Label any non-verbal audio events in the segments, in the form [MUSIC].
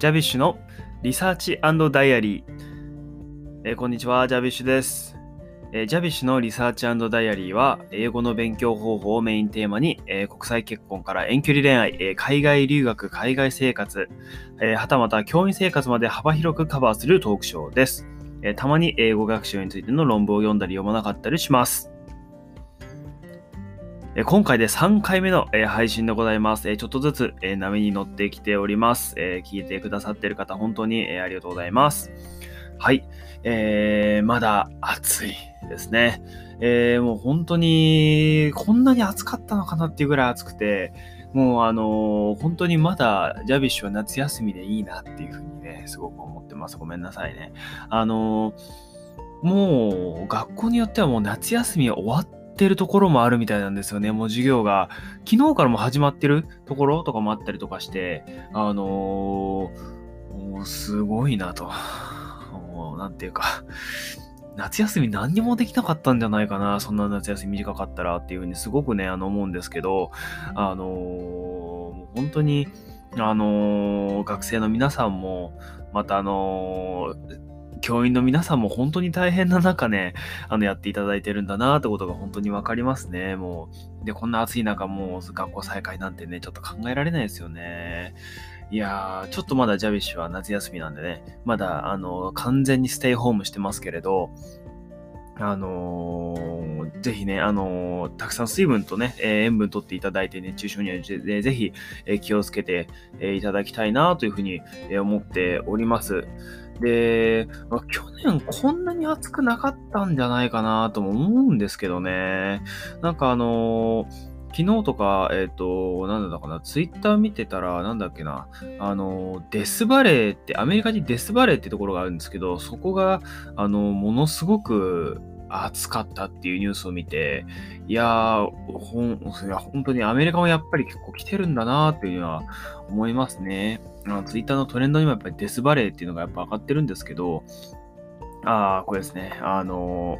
ジャビッシュのリサーチダイアリー、えーこんにちは、ジャビッシュです、えージャビッシュのリサーチダイアリーは、英語の勉強方法をメインテーマに、えー国際結婚から遠距離恋愛、え海外留学、海外生活、えはたまた教員生活まで幅広くカバーするトークショーです。えたまに英語学習についての論文を読んだり読まなかったりします。今回で3回目の、配信でございます。ちょっとずつ、波に乗ってきております。え聞いてくださっている方、本当に、ありがとうございます。はい。えーまだ暑いですね。えーもう本当に、こんなに暑かったのかなっていうぐらい暑くて、もうあのー本当にまだジャビッシュは夏休みでいいなっていうふうにね、すごく思ってます。ごめんなさいね。あのーもう学校によってはもう夏休み終わってるところもあるみたいなんですよね。もう授業が昨日からも始まってるところとかもあったりとかして、あのーすごいなと。もうなんていうか、夏休み何にもできなかったんじゃないかな、そんな夏休み短かったらっていうふうにすごくね、あの思うんですけど、あのーもう本当に、あのー学生の皆さんも、またあのー教員の皆さんも本当に大変な中ね、あの、やっていただいてるんだなってことが本当にわかりますね。もう、で、こんな暑い中、もう学校再開なんてね、ちょっと考えられないですよね。いやー、ちょっとまだジャビッシュは夏休みなんでね、まだ、あの、完全にステイホームしてますけれど、あのーぜひね、あのーたくさん水分とね、えー塩分取っていただいて熱中症にはぜぜひ、えー気をつけて、えーいただきたいなというふうに、えー思っております。で、まあ去年こんなに暑くなかったんじゃないかなとも思うんですけどね。なんかあの昨日とか、えっ、と、なんだったかな、ツイッター見てたら、なんだっけな、あの、デスバレーって、アメリカにデスバレーってところがあるんですけど、そこが、あの、ものすごく暑かったっていうニュースを見て、いやー、ほん、いや本当にアメリカもやっぱり結構来てるんだなーっていうのは思いますね。ツイッターのトレンドにもやっぱりデスバレーっていうのがやっぱ上がってるんですけど、あー、これですね、あの、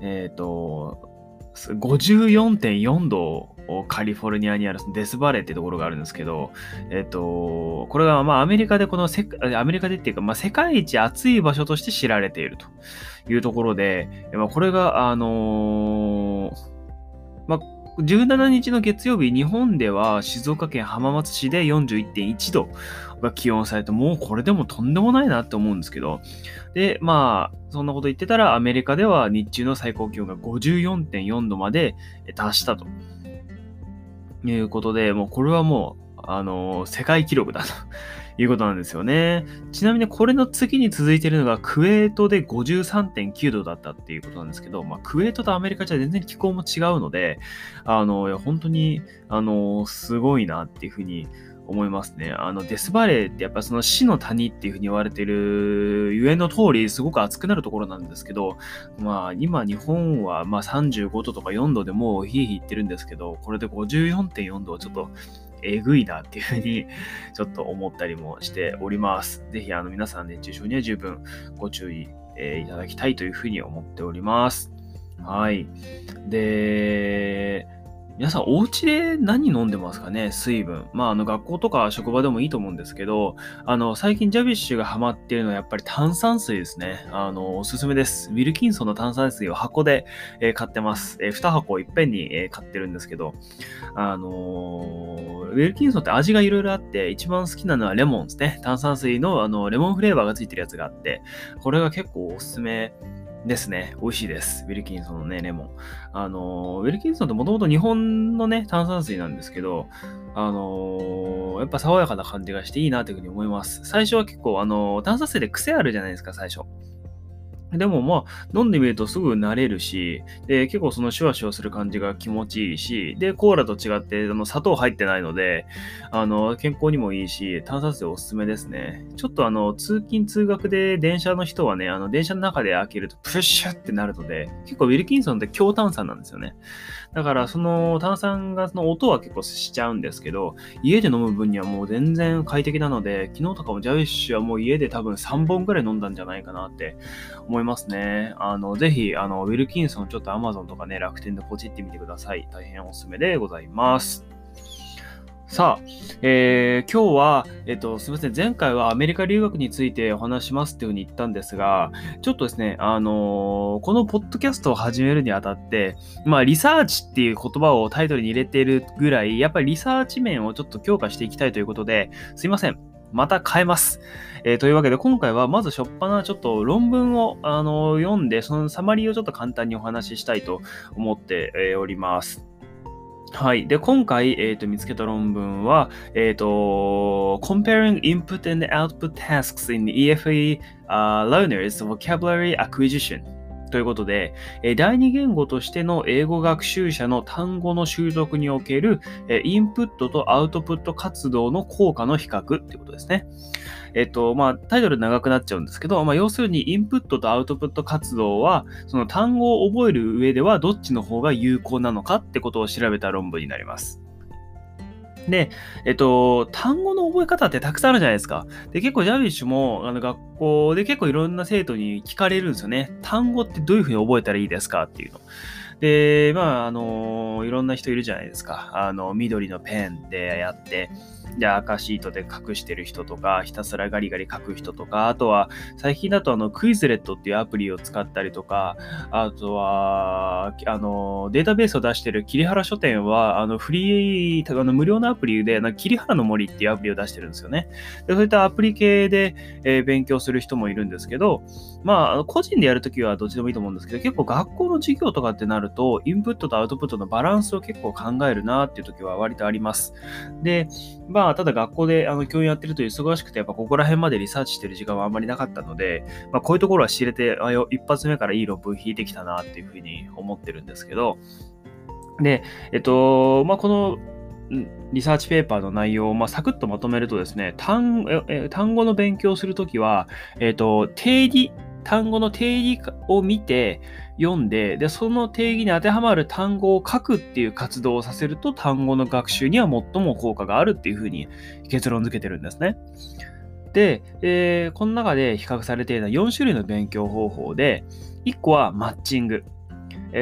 えっ、と、54.4度カリフォルニアにあるデスバレーってところがあるんですけど、えっ、と、これがまあアメリカでこのせアメリカでっていうか、まあ、世界一暑い場所として知られているというところで、まあ、これが、あのーまあ、17日の月曜日、日本では静岡県浜松市で41.1度が気温されて、もうこれでもとんでもないなって思うんですけど、で、まあ、そんなこと言ってたら、アメリカでは日中の最高気温が54.4度まで達したと。いうことで、もうこれはもう、あの世界記録だと [LAUGHS] いうことなんですよね。ちなみにこれの次に続いているのがクウェートで53.9度だったっていうことなんですけど、まあ、クウェートとアメリカじゃ全然気候も違うので、あの、本当に、あの、すごいなっていうふうに思いますね。あの、デスバレーってやっぱその死の谷っていうふうに言われてるゆえの通り、すごく暑くなるところなんですけど、まあ、今日本はまあ35度とか4度でもうヒーヒー言ってるんですけど、これで54.4度はちょっと、えぐいなっていうふうに [LAUGHS] ちょっと思ったりもしております。ぜひあの皆さん熱中症には十分ご注意、えーいただきたいというふうに思っております。はい。で、皆さんお家で何飲んでますかね？水分。まああの学校とか職場でもいいと思うんですけど、あの最近ジャビッシュがハマっているのはやっぱり炭酸水ですね。あのおすすめです。ウィルキンソンの炭酸水を箱で、えー買ってます。え2箱いっぺんに、えー買ってるんですけど、あのーウェルキンソンって味がいろいろあって、一番好きなのはレモンですね。炭酸水のあのレモンフレーバーがついてるやつがあって、これが結構おすすめですね。美味しいです。ウィルキンソンのね、レモン。あのウィルキンソンってもともと日本のね、炭酸水なんですけど、あのやっぱ爽やかな感じがしていいなというふうに思います。最初は結構、あの炭酸水で癖あるじゃないですか、最初。でもまあ、飲んでみるとすぐ慣れるし、で、結構そのシュワシュワする感じが気持ちいいし、で、コーラと違って、あの、砂糖入ってないので、あの、健康にもいいし、炭酸水おすすめですね。ちょっとあの、通勤通学で電車の人はね、あの、電車の中で開けるとプッシュってなるので、結構ウィルキンソンって強炭酸なんですよね。だから、その炭酸ガスの音は結構しちゃうんですけど、家で飲む分にはもう全然快適なので、昨日とかもジャウィッシュはもう家で多分3本ぐらい飲んだんじゃないかなって思いますね。あの、ぜひ、あの、ウィルキンソンちょっとアマゾンとかね、楽天でポチってみてください。大変おすすめでございます。さあ、えー、今日は、えっ、と、すみません。前回はアメリカ留学についてお話しますっていうふうに言ったんですが、ちょっとですね、あのー、このポッドキャストを始めるにあたって、まあ、リサーチっていう言葉をタイトルに入れているぐらい、やっぱりリサーチ面をちょっと強化していきたいということで、すいません。また変えます。えー、というわけで、今回はまず初っ端ちょっと論文を、あの、読んで、そのサマリーをちょっと簡単にお話ししたいと思って、えー、おります。はい。で、今回、えーと、見つけた論文は、えっ、ー、と、Comparing Input and Output Tasks in EFE、uh, Learners Vocabulary Acquisition ということで、え第二言語としての英語学習者の単語の習得における、えインプットとアウトプット活動の効果の比較ということですね。えっと、まあ、タイトル長くなっちゃうんですけど、まあ、要するにインプットとアウトプット活動は、その単語を覚える上ではどっちの方が有効なのかってことを調べた論文になります。で、えっと、単語の覚え方ってたくさんあるじゃないですか。で、結構ジャビッシュもあの学校で結構いろんな生徒に聞かれるんですよね。単語ってどういうふうに覚えたらいいですかっていうの。で、まあ、あの、いろんな人いるじゃないですか。あの、緑のペンでやって、で、赤シートで隠してる人とか、ひたすらガリガリ書く人とか、あとは、最近だとあの、クイズレットっていうアプリを使ったりとか、あとは、あの、データベースを出してる桐原書店は、あの、フリー、あの無料のアプリで、な桐原の森っていうアプリを出してるんですよね。でそういったアプリ系で、えー、勉強する人もいるんですけど、まあ、個人でやるときはどっちでもいいと思うんですけど、結構学校の授業とかってなると、インプットとアウトプットのバランスを結構考えるなっていうときは割とあります。で、まあ、ただ学校であの教員やってると忙しくて、やっぱここら辺までリサーチしてる時間はあんまりなかったので、まあ、こういうところは知れて、あよ一発目からいい論文引いてきたなっていうふうに思ってるんですけど、で、えっと、まあ、このリサーチペーパーの内容を、まあ、サクッとまとめるとですね、単単語の勉強をするときは、えっと、定義、単語の定義を見て、読んで、で、その定義に当てはまる単語を書くっていう活動をさせると、単語の学習には最も効果があるっていうふうに結論付けてるんですね。で、えー、この中で比較されているのは4種類の勉強方法で、1個はマッチング。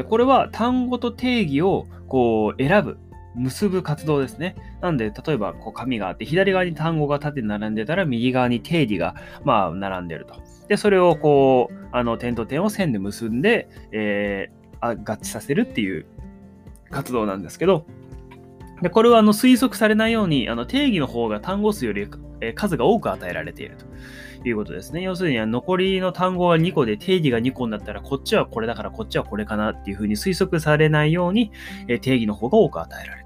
これは単語と定義をこう選ぶ。結ぶ活動ですね。なんで、例えば、こう紙があって、左側に単語が縦に並んでたら、右側に定義が、まあ、並んでると。で、それをこう、あの、点と点を線で結んで、えー、合致させるっていう活動なんですけど、でこれはあの推測されないように、あの定義の方が単語数より数が多く与えられているということですね。要するに残りの単語が2個で定義が2個になったら、こっちはこれだからこっちはこれかなっていうふうに推測されないように、定義の方が多く与えられる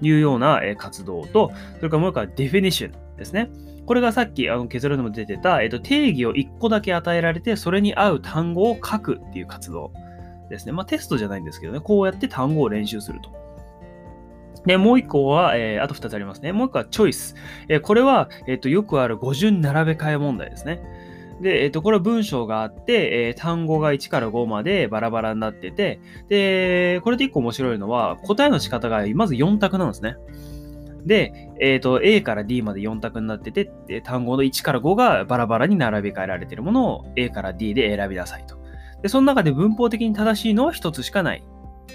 いうような活動と、それからもう一個は definition ですね。これがさっきあの結論でも出てた、えっと、定義を1個だけ与えられて、それに合う単語を書くっていう活動ですね。まあテストじゃないんですけどね、こうやって単語を練習すると。で、もう一個は、えー、あと二つありますね。もう一個はチョイス。えー、これは、えっ、と、よくある語順並べ替え問題ですね。で、えっ、と、これは文章があって、え単語が1から5までバラバラになってて、で、これで一個面白いのは、答えの仕方がまず4択なんですね。で、えっ、ー、と、A から D まで4択になってて、単語の1から5がバラバラに並び替えられているものを A から D で選びなさいと。で、その中で文法的に正しいのは1つしかない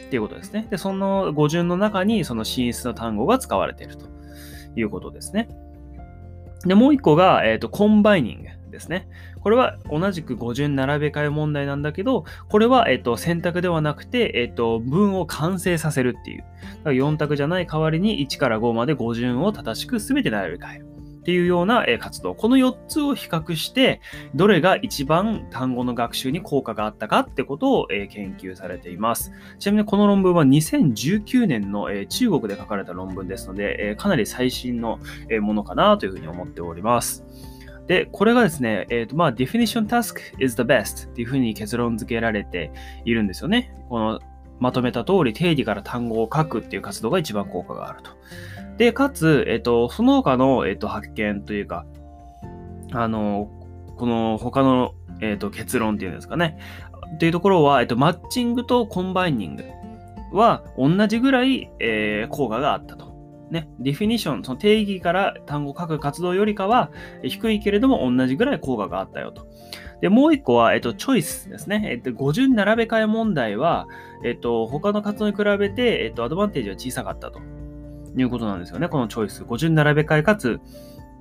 っていうことですね。で、その語順の中にその進出の単語が使われているということですね。で、もう1個が、えっ、ー、と、コンバイニング。ですね。これは同じく語順並べ替え問題なんだけど、これは、えっと、選択ではなくて、えっと、文を完成させるっていう。4択じゃない代わりに1から5まで語順を正しく全て並べ替える。っていうような活動。この4つを比較して、どれが一番単語の学習に効果があったかってことを研究されています。ちなみにこの論文は2019年の中国で書かれた論文ですので、かなり最新のものかなというふうに思っております。で、これがですね、えっ、ー、と、まあ、definition task is the best っていうふうに結論付けられているんですよね。このまとめた通り定義から単語を書くっていう活動が一番効果があると。で、かつ、えっ、ー、と、その他の、えっ、ー、と、発見というか、あの、この他の、えっ、と、結論っていうんですかね。っていうところは、えっ、と、マッチングとコンバイニングは同じぐらい、え効果があったと。ね、ディフィニション、その定義から単語を書く活動よりかは低いけれども同じぐらい効果があったよと。で、もう一個は、えっと、チョイスですね。えっと、語順並べ替え問題は、えっと、他の活動に比べて、えっと、アドバンテージは小さかったということなんですよね。このチョイス。5順並べ替えかつ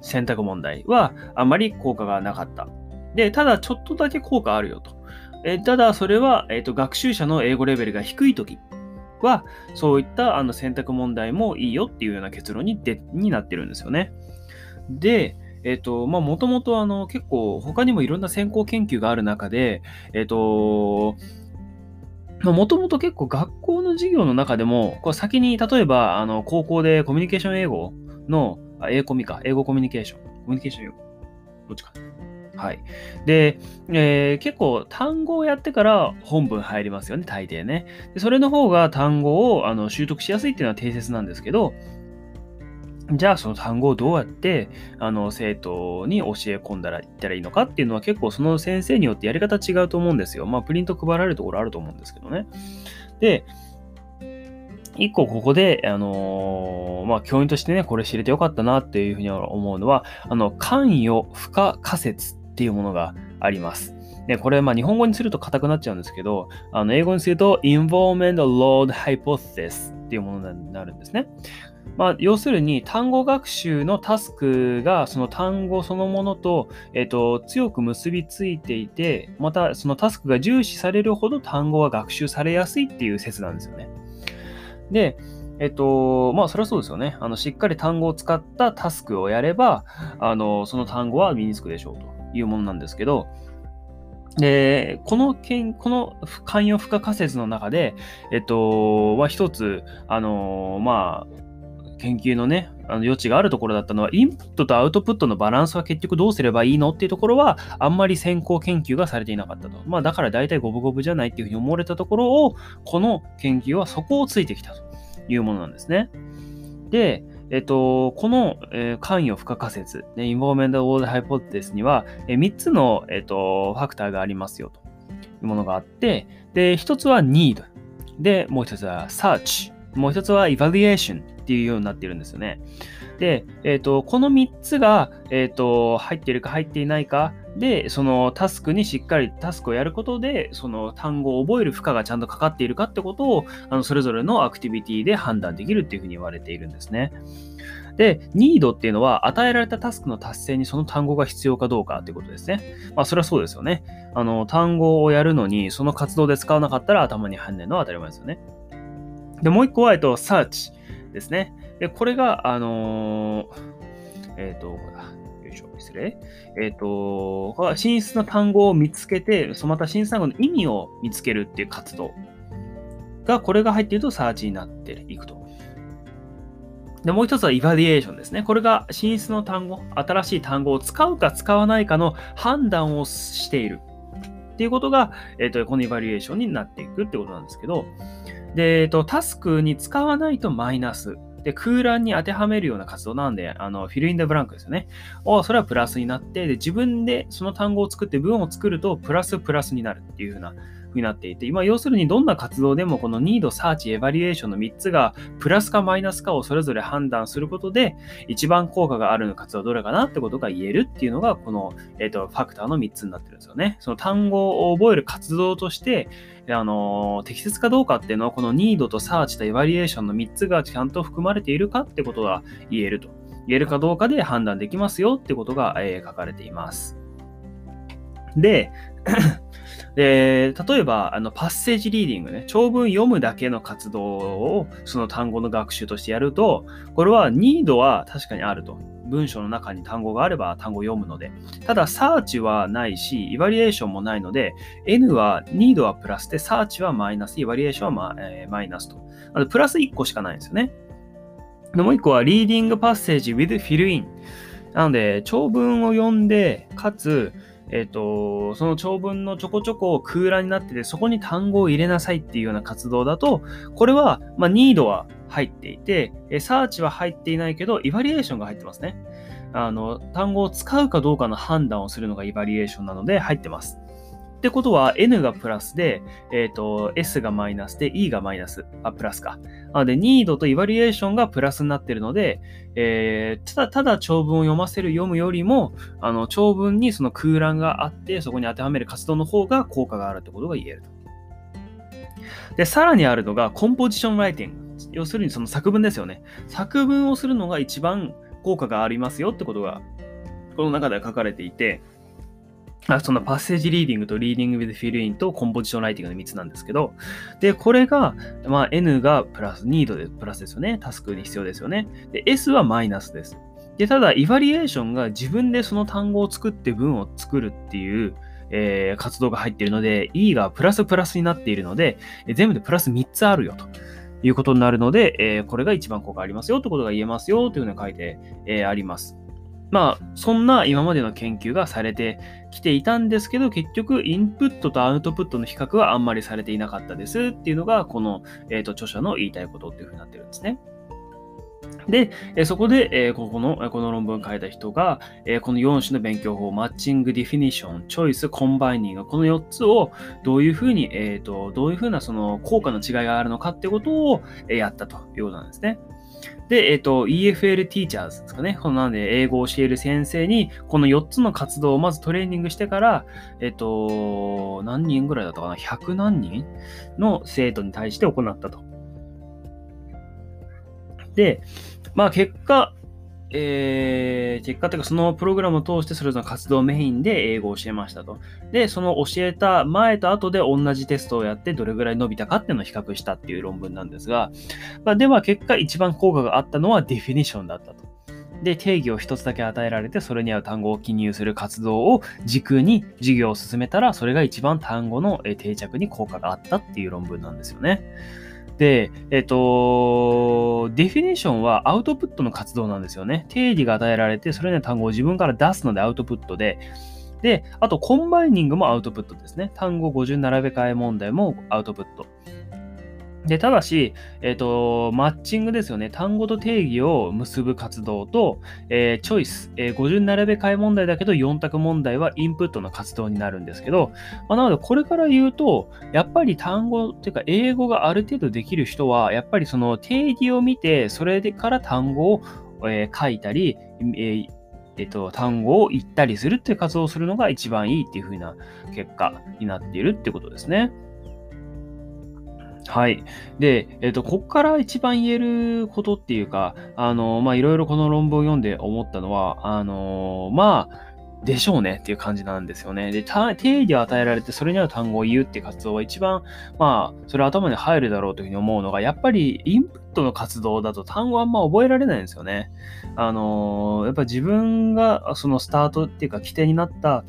選択問題はあまり効果がなかった。で、ただちょっとだけ効果あるよと。えただそれは、えーと、学習者の英語レベルが低いときは、そういったあの選択問題もいいよっていうような結論にでになってるんですよね。で、えっ、ー、と、まあ、もともとあの、結構他にもいろんな先行研究がある中で、えっ、ー、と、もともと結構学校の授業の中でも、こう先に例えば、あの、高校でコミュニケーション英語の、あ英コミか、英語コミュニケーション、コミュニケーション英語、どっちか。はい。で、えー、結構単語をやってから本文入りますよね、大抵ね。でそれの方が単語をあの習得しやすいっていうのは定説なんですけど、じゃあその単語をどうやってあの生徒に教え込んだらいったらいいのかっていうのは結構その先生によってやり方違うと思うんですよ。まあプリント配られるところあると思うんですけどね。で、一個ここで、あのー、まあ教員としてね、これ知れてよかったなっていうふうに思うのは、あの、関与不可仮説っていうものがあります。で、これ、まあ、日本語にすると硬くなっちゃうんですけど、あの英語にすると、Involvement Load Hypothesis っていうものになるんですね。まあ、要するに単語学習のタスクがその単語そのものと,、えーと、強く結びついていてまたそのタスクが重視されるほど単語は学習されやすいっていう説なんですよね。で、えっと、まあ、それはそうですよね。あの、しっかり単語を使ったタスクをやれば、あの、その単語は身につくでしょうというものなんですけど、で、この件、この関与負荷仮説の中で、えっと、は一つ、あの、まあ、研究のね、あの余地があるところだったのは、インプットとアウトプットのバランスは結局どうすればいいのっていうところは、あんまり先行研究がされていなかったと。まあ、だから大体五分五分じゃないっていうふうに思われたところを、この研究はそこをついてきたというものなんですね。で、えっと、この、えー、関与不可仮説、ね、インボーメント・オール・ハイポテスには、えー、3つの、えっと、ファクターがありますよというものがあって、で、1つは need。で、もう1つは search。もう1つは evaluation っていうようになっているんですよね。で、えっ、と、この3つが、えっ、と、入っているか入っていないかで、そのタスクにしっかりタスクをやることで、その単語を覚える負荷がちゃんとかかっているかってことを、あのそれぞれのアクティビティで判断できるっていうふうに言われているんですね。で、ニードっていうのは、与えられたタスクの達成にその単語が必要かどうかっていうことですね。まあ、それはそうですよね。あの、単語をやるのに、その活動で使わなかったら頭に入んないのは当たり前ですよね。で、もう一個は、えっと、search ですね。で、これが、あのー、えっ、ー、と、ょ、失礼。えっ、ー、と、これは進出の単語を見つけて、そのまた進出単語の意味を見つけるっていう活動が、これが入っているとサーチになっていくと。で、もう一つはイバリエーションですね。これが進出の単語、新しい単語を使うか使わないかの判断をしている。っていうことが、えっ、ー、と、このイバリエーションになっていくってことなんですけど、で、えっ、ー、と、タスクに使わないとマイナス。で、空欄に当てはめるような活動なんで、あの、フィルインダブランクですよね。を、それはプラスになって、で、自分でその単語を作って文を作ると、プラスプラスになるっていう風なになっていて、今、要するにどんな活動でもこの Need、Search、Evaluation の3つがプラスかマイナスかをそれぞれ判断することで、一番効果がある活動どれかなってことが言えるっていうのが、この、えーと、ファクターの3つになってるんですよね。その単語を覚える活動として、あの適切かどうかっていうのは、この Need と Search と Evaluation の3つがちゃんと含まれているかってことが言えると。言えるかどうかで判断できますよってことが、えー、書かれています。で、で、例えば、あの、パッセージリーディングね、長文読むだけの活動を、その単語の学習としてやると、これはニードは確かにあると。文章の中に単語があれば単語を読むので。ただ、サーチはないし、イバリエーションもないので、N は、ニードはプラスで、サーチはマイナス、イバリエーションはマ,、えー、マイナスと。あのプラス1個しかないんですよね。でもう1個は、リーディングパッセージ with fill in。なので、長文を読んで、かつ、えっ、ー、と、その長文のちょこちょこ空欄になってて、そこに単語を入れなさいっていうような活動だと、これは、まあ、ニードは入っていて、サーチは入っていないけど、イバリエーションが入ってますね。あの、単語を使うかどうかの判断をするのがイバリエーションなので入ってます。ってことは N がプラスで、えっ、ー、と、S がマイナスで E がマイナス、あ、プラスか。なので、ニードとイバリエーションがプラスになっているので、えー、ただただ長文を読ませる読むよりも、あの、長文にその空欄があって、そこに当てはめる活動の方が効果があるってことが言えると。で、さらにあるのが、コンポジションライティング。要するにその作文ですよね。作文をするのが一番効果がありますよってことが、この中では書かれていて、あそのパッセージリーディングとリーディング with フィルインとコンポジションライティングの3つなんですけど、で、これが、まあ、N がプラス、ニードでプラスですよね。タスクに必要ですよね。で、S はマイナスです。で、ただ、イバリエーションが自分でその単語を作って文を作るっていう、えー、活動が入っているので、E がプラスプラスになっているので、全部でプラス3つあるよと。いうことになるので、えー、これが一番効果ありますよってことが言えますよというふうに書いて、えー、あります。まあ、そんな今までの研究がされてきていたんですけど、結局、インプットとアウトプットの比較はあんまりされていなかったですっていうのが、この、えーと、著者の言いたいことっていうふうになってるんですね。で、そこで、ここの、この論文を書いた人が、この4種の勉強法、マッチング、ディフィニッション、チョイス、コンバイニング、この4つをどういうふうに、えっ、ー、と、どういうふうなその効果の違いがあるのかってことをやったということなんですね。で、えっ、ー、と、EFL Teachers ですかね。このなんで、英語を教える先生に、この4つの活動をまずトレーニングしてから、えっ、ー、と、何人ぐらいだったかな ?100 何人の生徒に対して行ったと。で、まあ結果、えー、結果というかそのプログラムを通してそれぞれの活動メインで英語を教えましたと。で、その教えた前と後で同じテストをやってどれぐらい伸びたかっていうのを比較したっていう論文なんですが、まあ、では結果一番効果があったのはディフィニションだったと。で、定義を一つだけ与えられて、それに合う単語を記入する活動を軸に授業を進めたら、それが一番単語の定着に効果があったっていう論文なんですよね。で、えっ、と、ディフィニッションはアウトプットの活動なんですよね。定義が与えられて、それの単語を自分から出すのでアウトプットで、で、あとコンバイニングもアウトプットですね。単語50並べ替え問題もアウトプット。で、ただし、えっ、ー、と、マッチングですよね。単語と定義を結ぶ活動と、えー、チョイス、えー、50並べ替え問題だけど4択問題はインプットの活動になるんですけど、まあ、なのでこれから言うと、やっぱり単語っていうか英語がある程度できる人は、やっぱりその定義を見て、それでから単語を、えー、書いたり、ええっと、単語を言ったりするっていう活動をするのが一番いいっていう風な結果になっているってことですね。はい。で、えっ、と、ここから一番言えることっていうか、あの、ま、いろいろこの論文を読んで思ったのは、あの、まあ、でしょうねっていう感じなんですよね。で、定義を与えられて、それに合う単語を言うっていう活動は一番、まあ、それ頭に入るだろうというふうに思うのが、やっぱりインプットの活動だと単語あんま覚えられないんですよね。あのやっぱ自分がそのスタートっていうか起点になった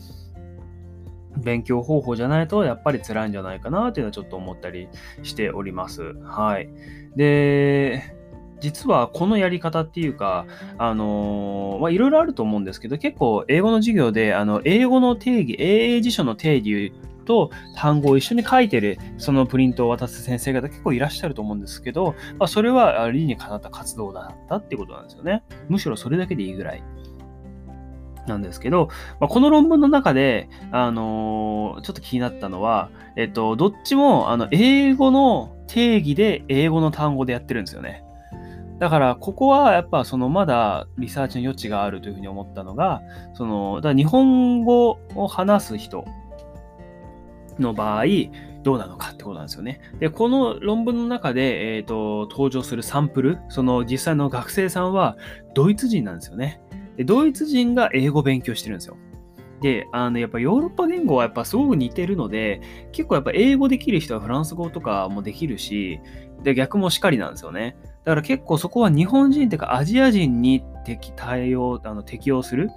勉強方法じゃないとやっぱり辛いんじゃないかなっていうのはちょっと思ったりしております。はい。で、実はこのやり方っていうか、あのま、いろいろあると思うんですけど、結構英語の授業で、あの、英語の定義、英英辞書の定義と単語を一緒に書いてる、そのプリントを渡す先生方結構いらっしゃると思うんですけど、まあ、それは理にかなった活動だったってことなんですよね。むしろそれだけでいいぐらい。なんですけど、まあ、この論文の中で、あのー、ちょっと気になったのは、えっと、どっちも、あの、英語の定義で英語の単語でやってるんですよね。だから、ここはやっぱ、その、まだリサーチの余地があるというふうに思ったのが、その、だ日本語を話す人の場合、どうなのかってことなんですよね。で、この論文の中で、えっ、ー、と、登場するサンプル、その実際の学生さんはドイツ人なんですよね。で、ドイツ人が英語勉強してるんですよ。で、あの、やっぱヨーロッパ言語はやっぱすごく似てるので、結構やっぱ英語できる人はフランス語とかもできるし、で、逆もしかりなんですよね。だから結構そこは日本人っていうかアジア人に適対応、あの適用する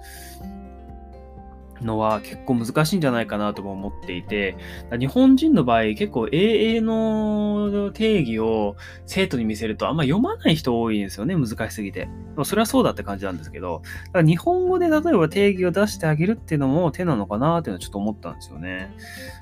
のは結構難しいんじゃないかなとも思っていて、日本人の場合結構英英の定義を生徒に見せるとあんま読まない人多いんですよね、難しすぎて。それはそうだって感じなんですけど、だから日本語で例えば定義を出してあげるっていうのも手なのかなっていうのはちょっと思ったんですよね。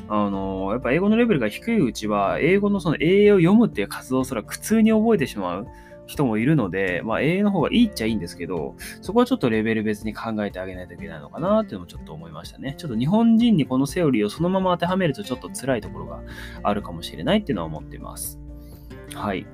あの、やっぱ英語のレベルが低いうちは、英語のその英英を読むっていう活動すら苦痛に覚えてしまう。人もいるので、まあ、英英の方がいいっちゃいいんですけど、そこはちょっとレベル別に考えてあげないといけないのかなっていうのもちょっと思いましたね。ちょっと日本人にこのセオリーをそのまま当てはめるとちょっと辛いところがあるかもしれないっていうのは思っています。はい。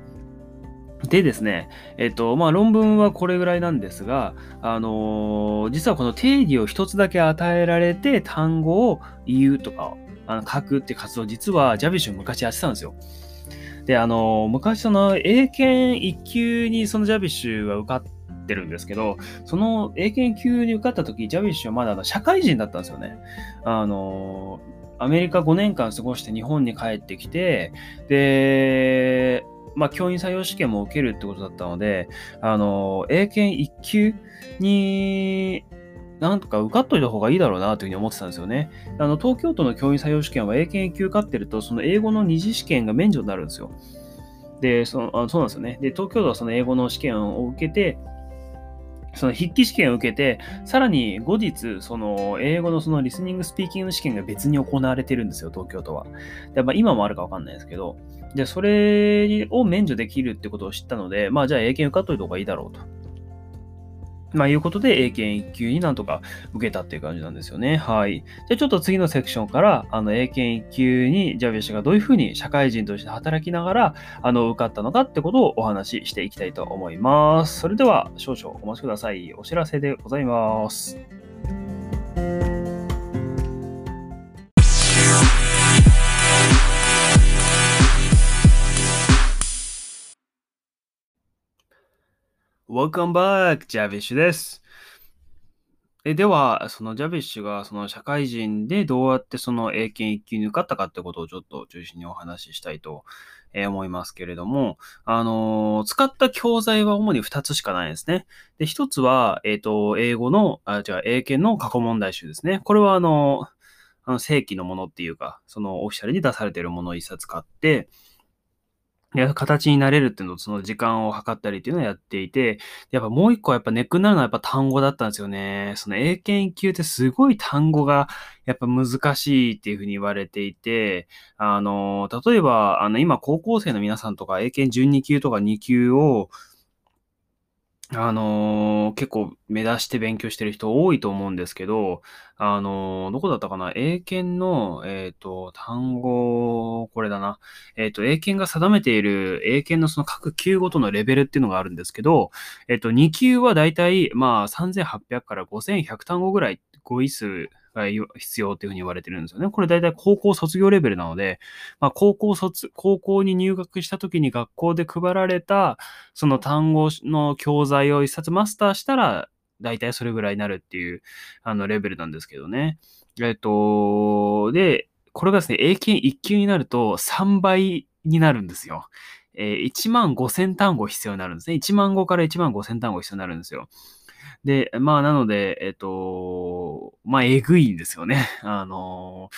でですね、えっと、まあ、論文はこれぐらいなんですが、あのー、実はこの定義を一つだけ与えられて単語を言うとか、あの書くって活動、実はジャビッシュ昔やってたんですよ。で、あの、昔その英検1級にそのジャビッシュは受かってるんですけど、その英検級に受かった時、ジャビッシュはまだ社会人だったんですよね。あの、アメリカ5年間過ごして日本に帰ってきて、で、まあ、教員採用試験も受けるってことだったので、あの、英検1級になんとか受かっといた方がいいだろうなというふうに思ってたんですよね。あの、東京都の教員採用試験は英検1級受かってると、その英語の二次試験が免除になるんですよ。で、そのあそうなんですよね。で、東京都はその英語の試験を受けて、その筆記試験を受けて、さらに後日、その英語のそのリスニングスピーキングの試験が別に行われてるんですよ、東京都は。でまあ、今もあるかわかんないですけど、で、それを免除できるってことを知ったので、まあじゃあ英検受かっといた方がいいだろうと。まあ、いうことで、英検1級になんとか受けたっていう感じなんですよね。はい。じゃあちょっと次のセクションから、あの、英検1級にジャビッシュがどういうふうに社会人として働きながら、あの、受かったのかってことをお話ししていきたいと思います。それでは、少々お待ちください。お知らせでございます。Welcome back! ジャビッシュです。えでは、そのジャビッシュがその社会人でどうやってその英検1級に受かったかってことをちょっと中心にお話ししたいと思いますけれども、あのー、使った教材は主に2つしかないですね。で、1つは、えっ、ー、と、英語の、あ、違う、英検の過去問題集ですね。これはあの、あの正規のものっていうか、そのオフィシャルに出されているものを1冊買って、形になれるっていうのと、その時間を計ったりっていうのをやっていて、やっぱもう一個やっぱネックになるのはやっぱ単語だったんですよね。その英検級ってすごい単語がやっぱ難しいっていうふうに言われていて、あの、例えば、あの、今高校生の皆さんとか英検12級とか2級をあのー、結構目指して勉強してる人多いと思うんですけど、あのー、どこだったかな？英検の、えっ、と、単語、これだな。えっ、と、英検が定めている英検のその各級ごとのレベルっていうのがあるんですけど、えっ、と、2級はだいたい、まあ、3800から5100単語ぐらい語彙数必要っていうふうに言われてるんですよね。これ大体高校卒業レベルなので、まあ、高校卒、高校に入学した時に学校で配られた、その単語の教材を一冊マスターしたら、大体それぐらいになるっていう、あの、レベルなんですけどね。えっと、で、これがですね、英検1級になると3倍になるんですよ。えー、1万5000単語必要になるんですね。1万語から1万5000単語必要になるんですよ。で、まあ、なので、えっと、まあ、えぐいんですよね。[LAUGHS] あの、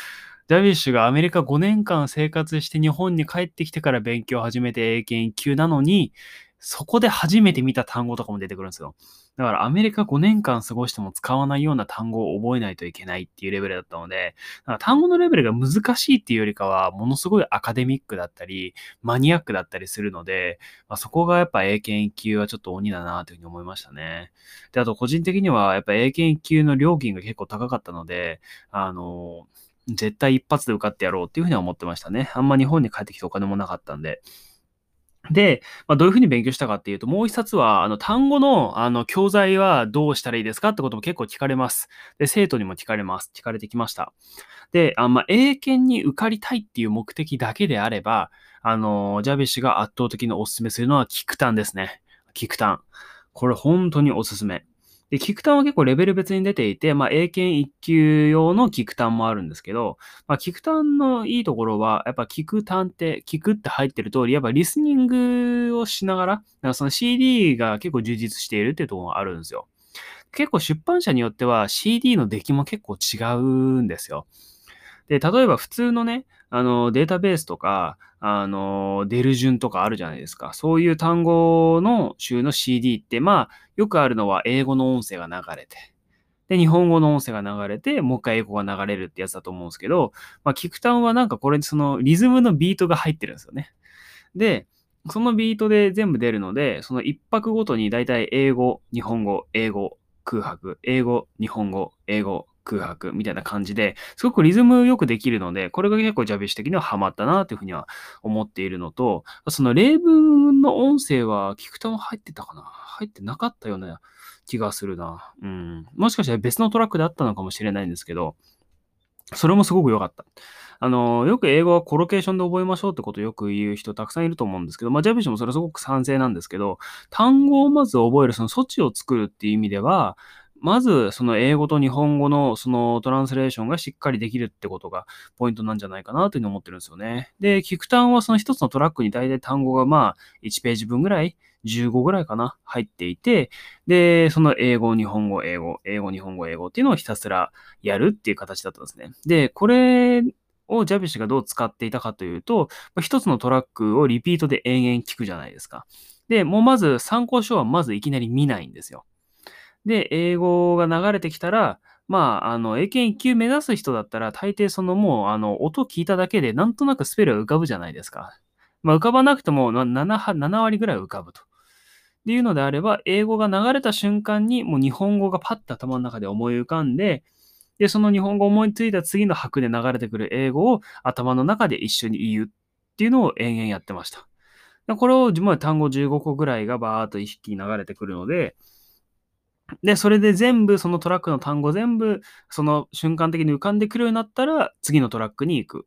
ダビッシュがアメリカ5年間生活して日本に帰ってきてから勉強を始めて英検1級なのに、そこで初めて見た単語とかも出てくるんですよ。だからアメリカ5年間過ごしても使わないような単語を覚えないといけないっていうレベルだったので、単語のレベルが難しいっていうよりかは、ものすごいアカデミックだったり、マニアックだったりするので、まあ、そこがやっぱ英検1級はちょっと鬼だなというふうに思いましたね。で、あと個人的にはやっぱ英検1級の料金が結構高かったので、あの、絶対一発で受かってやろうっていうふうには思ってましたね。あんま日本に帰ってきてお金もなかったんで。で、まあ、どういうふうに勉強したかっていうと、もう一冊は、あの、単語の、あの、教材はどうしたらいいですかってことも結構聞かれます。で、生徒にも聞かれます。聞かれてきました。で、あまあ、英検に受かりたいっていう目的だけであれば、あの、ジャビッシュが圧倒的にお勧めするのは、キクタンですね。キクタン。これ本当におすすめ。で、キクタンは結構レベル別に出ていて、まあ、英検1級用のキクタンもあるんですけど、まあ、キクタンのいいところは、やっぱキクタンって、キクって入ってる通り、やっぱリスニングをしながら、なんかその CD が結構充実しているっていうところがあるんですよ。結構出版社によっては CD の出来も結構違うんですよ。で、例えば普通のね、あの、データベースとか、あの、出る順とかあるじゃないですか。そういう単語の週の CD って、まあ、よくあるのは英語の音声が流れて、で、日本語の音声が流れて、もう一回英語が流れるってやつだと思うんですけど、まあ、キクタンはなんかこれ、そのリズムのビートが入ってるんですよね。で、そのビートで全部出るので、その一拍ごとにだいたい英語、日本語、英語、空白、英語、日本語、英語、空白みたいな感じで、すごくリズムよくできるので、これが結構ジャビッシュ的にはハマったなというふうには思っているのと、その例文の音声は聞くと入ってたかな？入ってなかったような気がするな。うん。もしかしたら別のトラックであったのかもしれないんですけど、それもすごく良かった。あの、よく英語はコロケーションで覚えましょうってことをよく言う人たくさんいると思うんですけど、まあ、ジャビシュもそれすごく賛成なんですけど、単語をまず覚える、その措置を作るっていう意味では、まず、その英語と日本語のそのトランスレーションがしっかりできるってことがポイントなんじゃないかなというふうに思ってるんですよね。で、聞く単はその一つのトラックに大体単語がまあ1ページ分ぐらい、15ぐらいかな、入っていて、で、その英語、日本語、英語、英語、日本語、英語っていうのをひたすらやるっていう形だったんですね。で、これをジャビッシュがどう使っていたかというと、一つのトラックをリピートで延々聞くじゃないですか。で、もうまず参考書はまずいきなり見ないんですよ。で、英語が流れてきたら、まあ、あの、英検1級目指す人だったら、大抵そのもう、あの、音聞いただけで、なんとなくスペルが浮かぶじゃないですか。まあ、浮かばなくても7、7割ぐらい浮かぶと。っていうのであれば、英語が流れた瞬間に、もう日本語がパッと頭の中で思い浮かんで、で、その日本語を思いついた次の拍で流れてくる英語を頭の中で一緒に言うっていうのを延々やってました。これを、まあ、単語15個ぐらいがバーっと一気に流れてくるので、で、それで全部、そのトラックの単語全部、その瞬間的に浮かんでくるようになったら、次のトラックに行く。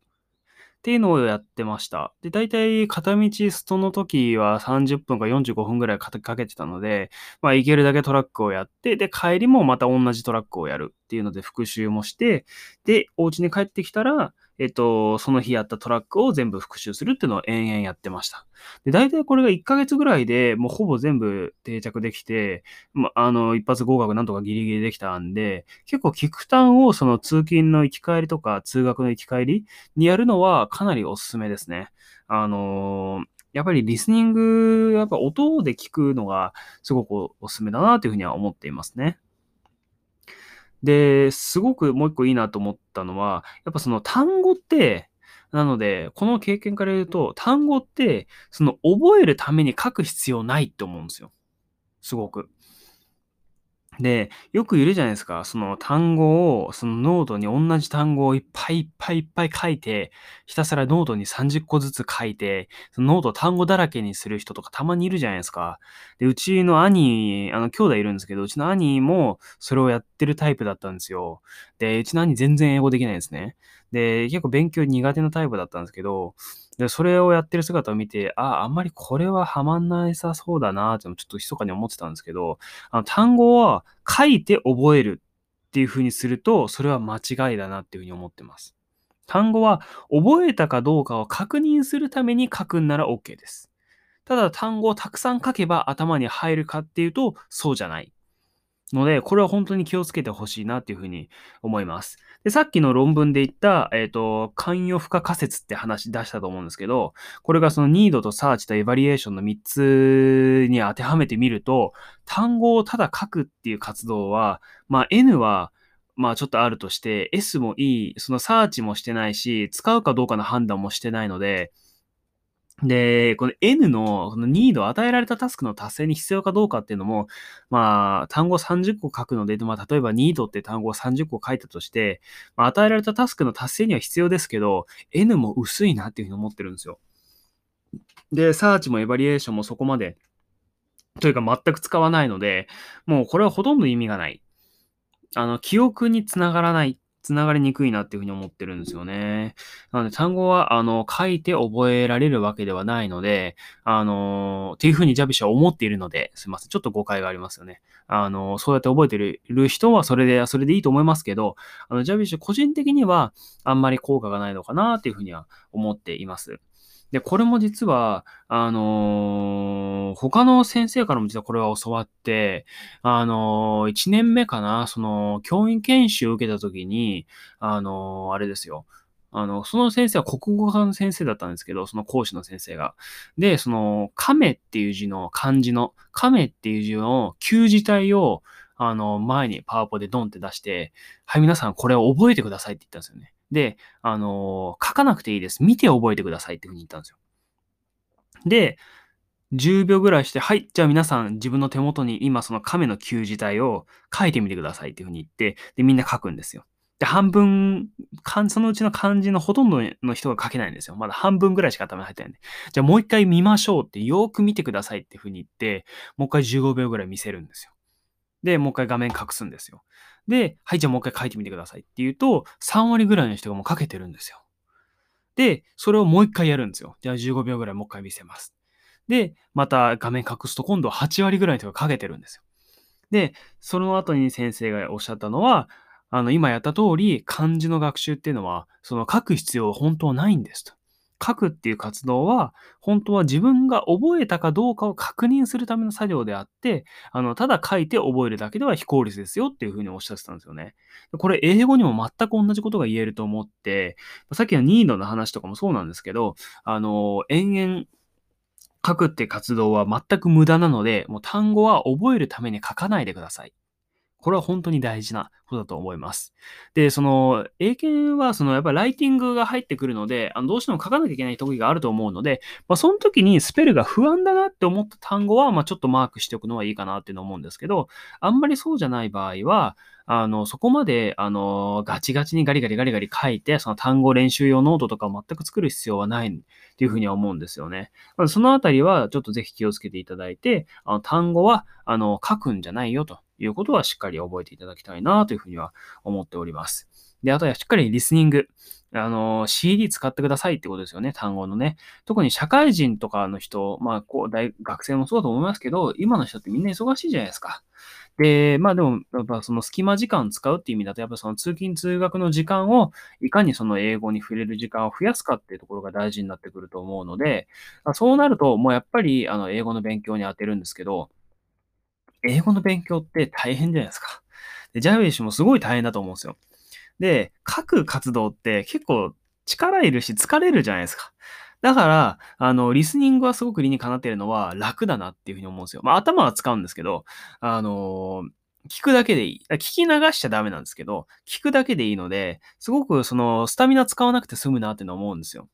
っていうのをやってました。で、大体片道ストの時は30分か45分ぐらいかけてたので、まあ行けるだけトラックをやって、で、帰りもまた同じトラックをやるっていうので復習もして、で、お家に帰ってきたら、えっと、その日やったトラックを全部復習するっていうのを延々やってました。で、大体これが1ヶ月ぐらいでもうほぼ全部定着できて、ま、あの、一発合格なんとかギリギリできたんで、結構聞く単をその通勤の行き帰りとか通学の行き帰りにやるのはかなりおすすめですね。あのやっぱりリスニング、やっぱ音で聞くのがすごくおすすめだなというふうには思っていますね。で、すごくもう一個いいなと思ったのは、やっぱその単語って、なので、この経験から言うと、単語って、その覚えるために書く必要ないって思うんですよ。すごく。で、よくいるじゃないですか。その単語を、そのノートに同じ単語をいっぱいいっぱいいっぱい書いて、ひたすらノートに30個ずつ書いて、そのノートを単語だらけにする人とかたまにいるじゃないですか。で、うちの兄、あの、兄弟いるんですけど、うちの兄もそれをやってるタイプだったんですよ。で、うちの兄全然英語できないですね。で、結構勉強苦手なタイプだったんですけど、で、それをやってる姿を見て、あ、あんまりこれはハマんないさそうだなってちょっと密かに思ってたんですけど、あの単語は書いて覚えるっていう風にすると、それは間違いだなっていう風に思ってます。単語は覚えたかどうかを確認するために書くんなら OK です。ただ単語をたくさん書けば頭に入るかっていうと、そうじゃない。ので、これは本当に気をつけてほしいなっていうふうに思います。で、さっきの論文で言った、えっ、ー、と、関与負荷仮説って話出したと思うんですけど、これがそのニードとサーチとエバリエーションの3つに当てはめてみると、単語をただ書くっていう活動は、まあ N はまあちょっとあるとして、S もいい、そのサーチもしてないし、使うかどうかの判断もしてないので、で、この N のこのニード、与えられたタスクの達成に必要かどうかっていうのも、まあ、単語30個書くので、まあ、例えばニードって単語を30個書いたとして、まあ、与えられたタスクの達成には必要ですけど、N も薄いなっていうふうに思ってるんですよ。で、サーチもエバリエーションもそこまで、というか全く使わないので、もうこれはほとんど意味がない。あの、記憶につながらない繋がりにくいなっていうふうに思ってるんですよね。なので、単語は、あの、書いて覚えられるわけではないので、あの、っていうふうにジャビッシュは思っているので、すいません。ちょっと誤解がありますよね。あの、そうやって覚えてる人はそれで、それでいいと思いますけど、あの、ジャビッシュ個人的にはあんまり効果がないのかなっていうふうには思っています。で、これも実は、あのー、他の先生からも実はこれは教わって、あのー、1年目かな、その、教員研修を受けた時に、あのー、あれですよ。あの、その先生は国語科の先生だったんですけど、その講師の先生が。で、その、亀っていう字の漢字の、亀っていう字の旧字体を、あの、前にパワポでドンって出して、はい、皆さんこれを覚えてくださいって言ったんですよね。で、あのー、書かなくていいです。見て覚えてくださいっていうふうに言ったんですよ。で、10秒ぐらいして、はい、じゃあ皆さん自分の手元に今その亀の旧字体を書いてみてくださいっていうふうに言って、で、みんな書くんですよ。で、半分、そのうちの漢字のほとんどの人が書けないんですよ。まだ半分ぐらいしか頭に入ってないんで。じゃあもう一回見ましょうって、よーく見てくださいっていうふうに言って、もう一回15秒ぐらい見せるんですよ。で、もう一回画面隠すんですよ。で、はい、じゃあもう一回書いてみてくださいって言うと、3割ぐらいの人がもう書けてるんですよ。で、それをもう一回やるんですよ。じゃあ15秒ぐらいもう一回見せます。で、また画面隠すと今度は8割ぐらいの人が書けてるんですよ。で、その後に先生がおっしゃったのは、あの、今やった通り、漢字の学習っていうのは、その書く必要は本当はないんですと。書くっていう活動は、本当は自分が覚えたかどうかを確認するための作業であって、あの、ただ書いて覚えるだけでは非効率ですよっていうふうにおっしゃってたんですよね。これ、英語にも全く同じことが言えると思って、さっきのニードの話とかもそうなんですけど、あの、延々、書くって活動は全く無駄なので、もう単語は覚えるために書かないでください。これは本当に大事なことだと思います。で、その、英検は、その、やっぱりライティングが入ってくるので、あのどうしても書かなきゃいけない時があると思うので、まあ、その時にスペルが不安だなって思った単語は、まあ、ちょっとマークしておくのはいいかなっていうのを思うんですけど、あんまりそうじゃない場合は、あの、そこまで、あの、ガチガチにガリガリガリガリ書いて、その単語練習用ノートとかを全く作る必要はないっていうふうには思うんですよね。そのあたりは、ちょっとぜひ気をつけていただいて、あの単語は、あの、書くんじゃないよと。いうことはしっかり覚えていただきたいなというふうには思っております。で、あとはしっかりリスニング。あの、CD 使ってくださいってことですよね、単語のね。特に社会人とかの人、まあ、こう、大学生もそうだと思いますけど、今の人ってみんな忙しいじゃないですか。で、まあでも、やっぱその隙間時間使うっていう意味だと、やっぱその通勤通学の時間を、いかにその英語に触れる時間を増やすかっていうところが大事になってくると思うので、そうなると、もうやっぱり、あの、英語の勉強に当てるんですけど、英語の勉強って大変じゃないですか。で、ジャビッシュもすごい大変だと思うんですよ。で、書く活動って結構力いるし疲れるじゃないですか。だから、あの、リスニングはすごく理にかなっているのは楽だなっていうふうに思うんですよ。まあ、頭は使うんですけど、あの聞くだけでいい。聞き流しちゃダメなんですけど、聞くだけでいいので、すごくその、スタミナ使わなくて済むなっていうのは思うんですよ。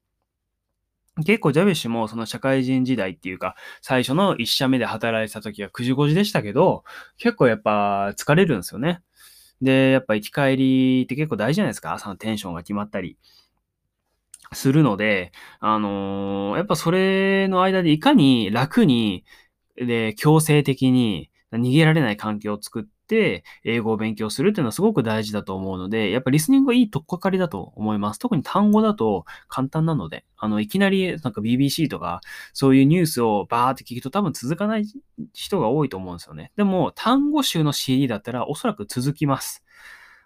結構ジャベッシュもその社会人時代っていうか、最初の1社目で働いてた時は9時5時でしたけど、結構やっぱ疲れるんですよね。で、やっぱ行き帰りって結構大事じゃないですか。朝のテンションが決まったりするので、あのー、やっぱそれの間でいかに楽に、で、強制的に逃げられない環境を作って、英語を勉強するっていうのはすごく大事だと思うので、やっぱリスニングはいいとっかかりだと思います。特に単語だと簡単なので、あの、いきなりなんか BBC とか、そういうニュースをバーって聞くと多分続かない人が多いと思うんですよね。でも、単語集の CD だったらおそらく続きます。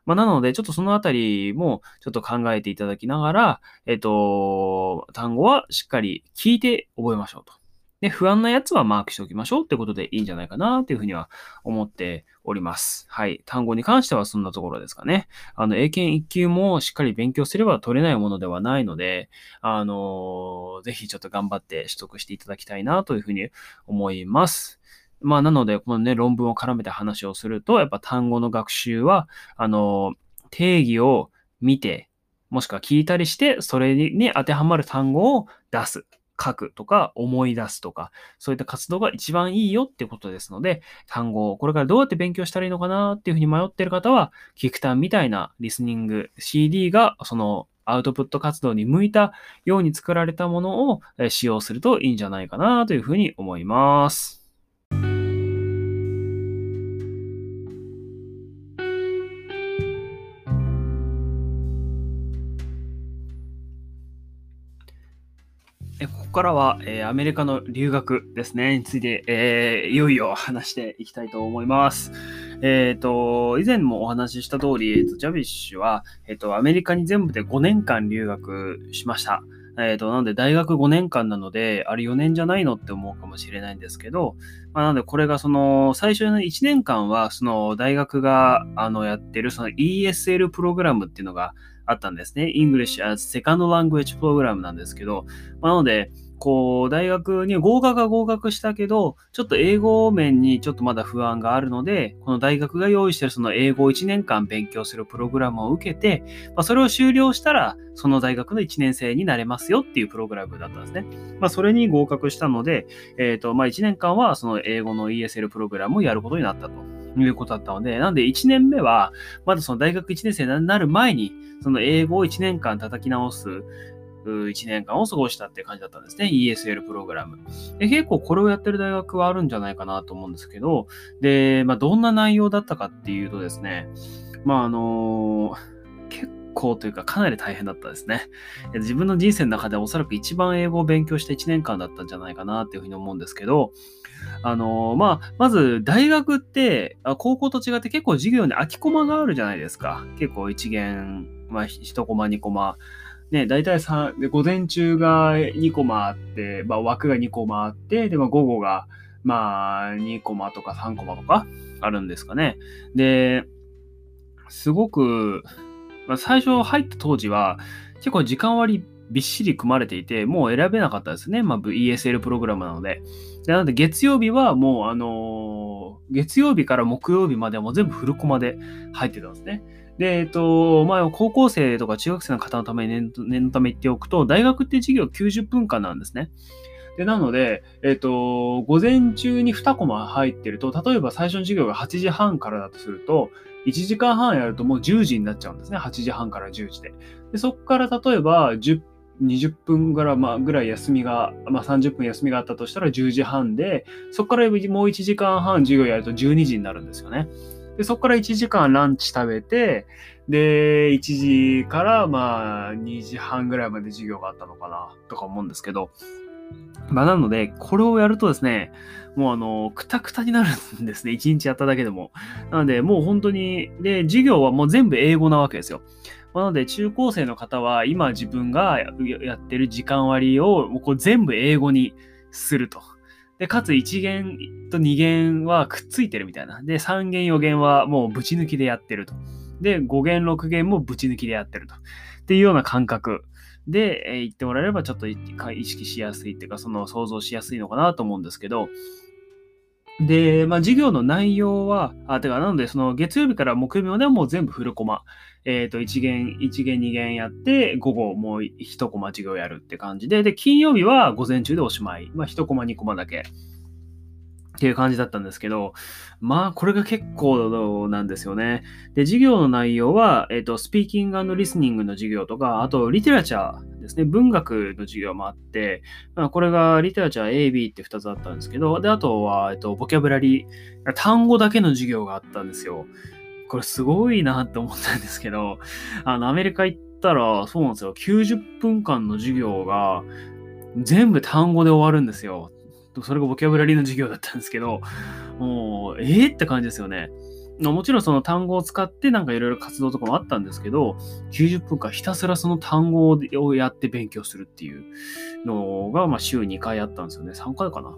まあ、なので、ちょっとそのあたりもちょっと考えていただきながら、えっと、単語はしっかり聞いて覚えましょうと。で、不安なやつはマークしておきましょうってことでいいんじゃないかなっていうふうには思っております。はい。単語に関してはそんなところですかね。あの、英検1級もしっかり勉強すれば取れないものではないので、あのー、ぜひちょっと頑張って取得していただきたいなというふうに思います。まあ、なので、このね、論文を絡めて話をすると、やっぱ単語の学習は、あのー、定義を見て、もしくは聞いたりして、それに当てはまる単語を出す。書くとか思い出すとか、そういった活動が一番いいよってことですので、単語をこれからどうやって勉強したらいいのかなっていうふうに迷っている方は、キクタンみたいなリスニング CD がそのアウトプット活動に向いたように作られたものを使用するといいんじゃないかなというふうに思います。ここからは、えー、アメリカの留学ですね、について、えー、いよいよ話していきたいと思います。えっ、ー、と、以前もお話しした通り、えーと、ジャビッシュは、えっ、と、アメリカに全部で5年間留学しました。えっ、と、なので大学5年間なので、あれ4年じゃないのって思うかもしれないんですけど、まあ、なのでこれがその、最初の1年間は、その大学が、あの、やってるその ESL プログラムっていうのがあったんですね。English as Second Language プログラムなんですけど、まあ、なので、こう、大学に合格が合格したけど、ちょっと英語面にちょっとまだ不安があるので、この大学が用意してるその英語を1年間勉強するプログラムを受けて、まあ、それを終了したら、その大学の1年生になれますよっていうプログラムだったんですね。まあ、それに合格したので、えっ、ー、と、まあ、1年間はその英語の ESL プログラムをやることになったと。いうことだったので、なんで1年目は、まだその大学1年生になる前に、その英語を1年間叩き直す1年間を過ごしたって感じだったんですね。ESL プログラム。で結構これをやってる大学はあるんじゃないかなと思うんですけど、で、まあ、どんな内容だったかっていうとですね、まあ、あの結構というかかなり大変だったですね。自分の人生の中でおそらく一番英語を勉強した1年間だったんじゃないかなっていうふうに思うんですけど、あのまあ、まず大学って高校と違って結構授業に空きコマがあるじゃないですか。結構一元、まあ、1コマ2コマ。ね、大体3で午前中が2コマあって、まあ、枠が2コマあって、で、まあ、午後がまあ2コマとか3コマとかあるんですかね。で、すごく、まあ、最初入った当時は結構時間割びっしり組まれていて、もう選べなかったですね。まあ、ESL プログラムなので。でなので、月曜日はもう、あのー、月曜日から木曜日まではもう全部フルコマで入ってたんですね。で、えっと、まあ、高校生とか中学生の方のために念念のため言っておくと、大学って授業90分間なんですね。で、なので、えっ、と、午前中に2コマ入ってると、例えば最初の授業が8時半からだとすると、1時間半やるともう10時になっちゃうんですね。8時半から10時で。でそこから例えば10 20分ぐらい,、まあ、ぐらい休みが、まあ、30分休みがあったとしたら10時半で、そこからもう1時間半授業やると12時になるんですよね。で、そこから1時間ランチ食べて、で、1時からまあ2時半ぐらいまで授業があったのかなとか思うんですけど、まあなので、これをやるとですね、もうあの、くたくたになるんですね。[LAUGHS] 1日やっただけでも。なので、もう本当に、で、授業はもう全部英語なわけですよ。なので、中高生の方は、今自分がやってる時間割を、もうこう全部英語にすると。で、かつ1弦と2弦はくっついてるみたいな。で、3弦4弦はもうぶち抜きでやってると。で、5弦6弦もぶち抜きでやってると。っていうような感覚で、えー、言ってもらえればちょっと意識しやすいっていうか、その想像しやすいのかなと思うんですけど、で、まあ、授業の内容は、あ、てか、なので、その月曜日から木曜日まではもう全部フルコマ。えっ、ー、と、1限、1限、2限やって、午後もう1コマ授業やるって感じで、で、金曜日は午前中でおしまい。まあ、1コマ、2コマだけ。っていう感じだったんですけど、まあ、これが結構なんですよね。で、授業の内容は、えっ、ー、と、スピーキングリスニングの授業とか、あと、リテラチャーですね、文学の授業もあって、まあ、これがリテラチャー A、B って2つあったんですけど、で、あとは、えっ、ー、と、ボキャブラリー、単語だけの授業があったんですよ。これすごいなって思ったんですけど、あの、アメリカ行ったら、そうなんですよ、90分間の授業が、全部単語で終わるんですよ。それがボキャブラリーの授業だったんですけど、もう、えー、って感じですよね。もちろんその単語を使ってなんかいろいろ活動とかもあったんですけど、90分間ひたすらその単語をやって勉強するっていうのが、まあ週2回あったんですよね。3回かな。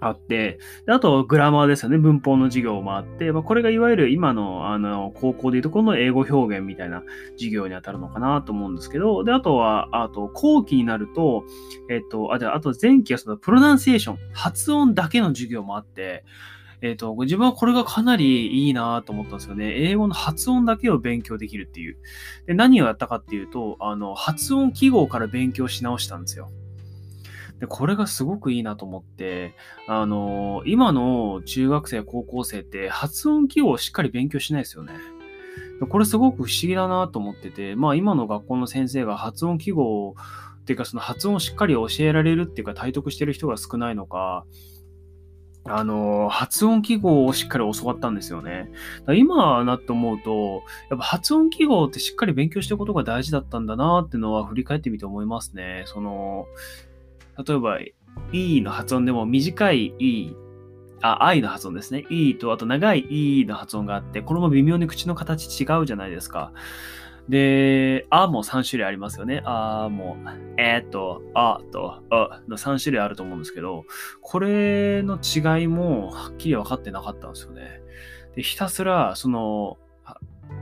あって、であと、グラマーですよね。文法の授業もあって、まあ、これがいわゆる今の、あの、高校でいうところの英語表現みたいな授業に当たるのかなと思うんですけど、で、あとは、あと、後期になると、えっと、あ、じゃあ、あと前期はその、プロナンシエーション、発音だけの授業もあって、えっ、と、自分はこれがかなりいいなと思ったんですよね。英語の発音だけを勉強できるっていう。で、何をやったかっていうと、あの、発音記号から勉強し直したんですよ。で、これがすごくいいなと思って、あの、今の中学生、高校生って発音記号をしっかり勉強しないですよね。これすごく不思議だなと思ってて、まあ今の学校の先生が発音記号っていうかその発音をしっかり教えられるっていうか体得してる人が少ないのか、あの、発音記号をしっかり教わったんですよね。今なって思うと、やっぱ発音記号ってしっかり勉強してることが大事だったんだなっていうのは振り返ってみて思いますね。その、例えば、E の発音でも短い E、あ、I の発音ですね。E と、あと長い E の発音があって、これも微妙に口の形違うじゃないですか。で、あも3種類ありますよね。あも、えと、あと、あの3種類あると思うんですけど、これの違いもはっきり分かってなかったんですよね。でひたすら、その、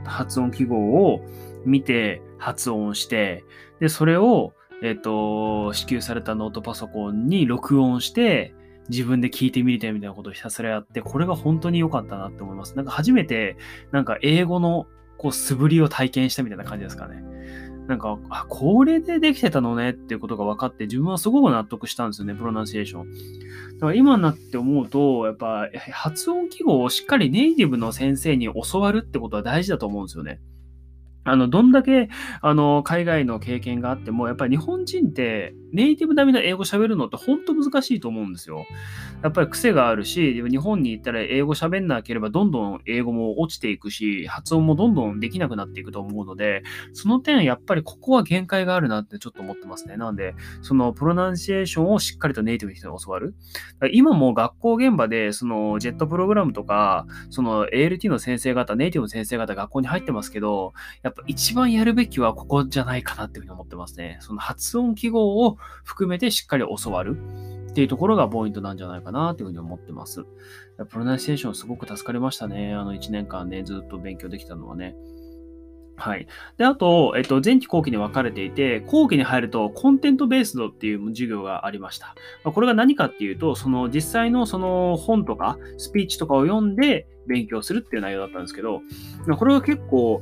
発音記号を見て発音して、で、それをえっ、ー、と、支給されたノートパソコンに録音して、自分で聞いてみたいみたいなことをひたすらやって、これが本当に良かったなって思います。なんか初めて、なんか英語のこう素振りを体験したみたいな感じですかね。なんか、あ、これでできてたのねっていうことが分かって、自分はすごく納得したんですよね、プロナンシエーション。だから今になって思うと、やっぱ発音記号をしっかりネイティブの先生に教わるってことは大事だと思うんですよね。あの、どんだけ、あの、海外の経験があっても、やっぱり日本人ってネイティブ並みの英語喋るのって本当難しいと思うんですよ。やっぱり癖があるし、日本に行ったら英語喋んなければどんどん英語も落ちていくし、発音もどんどんできなくなっていくと思うので、その点やっぱりここは限界があるなってちょっと思ってますね。なので、そのプロナンシエーションをしっかりとネイティブの人に教わる。今も学校現場で、そのジェットプログラムとか、その ALT の先生方、ネイティブの先生方学校に入ってますけど、っぱ一番やるべきはここじゃないかなっていうふうに思ってますね。その発音記号を含めてしっかり教わるっていうところがポイントなんじゃないかなっていうふうに思ってます。プロナンシエーションすごく助かりましたね。あの1年間ね、ずっと勉強できたのはね。はい。で、あと、えっと、前期後期に分かれていて、後期に入ると、コンテントベースドっていう授業がありました。これが何かっていうと、その実際のその本とか、スピーチとかを読んで勉強するっていう内容だったんですけど、これが結構、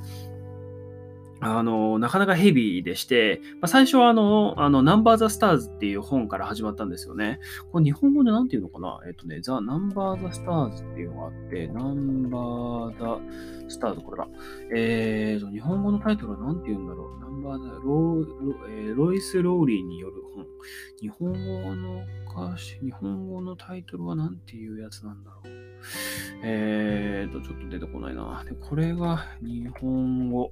あの、なかなかヘビーでして、まあ、最初はあの、あの、ナンバーザスターズっていう本から始まったんですよね。これ日本語で何て言うのかな？えっとね、ザ・ナンバーザスターズっていうのがあって、ナンバーザスターズ、これだ。えーと、日本語のタイトルは何て言うんだろう？ナンバーザ、ロロ,、えー、ロイス・ローリーによる本。日本語の歌詞、日本語のタイトルは何ていうやつなんだろう。えーと、ちょっと出てこないな。で、これが日本語。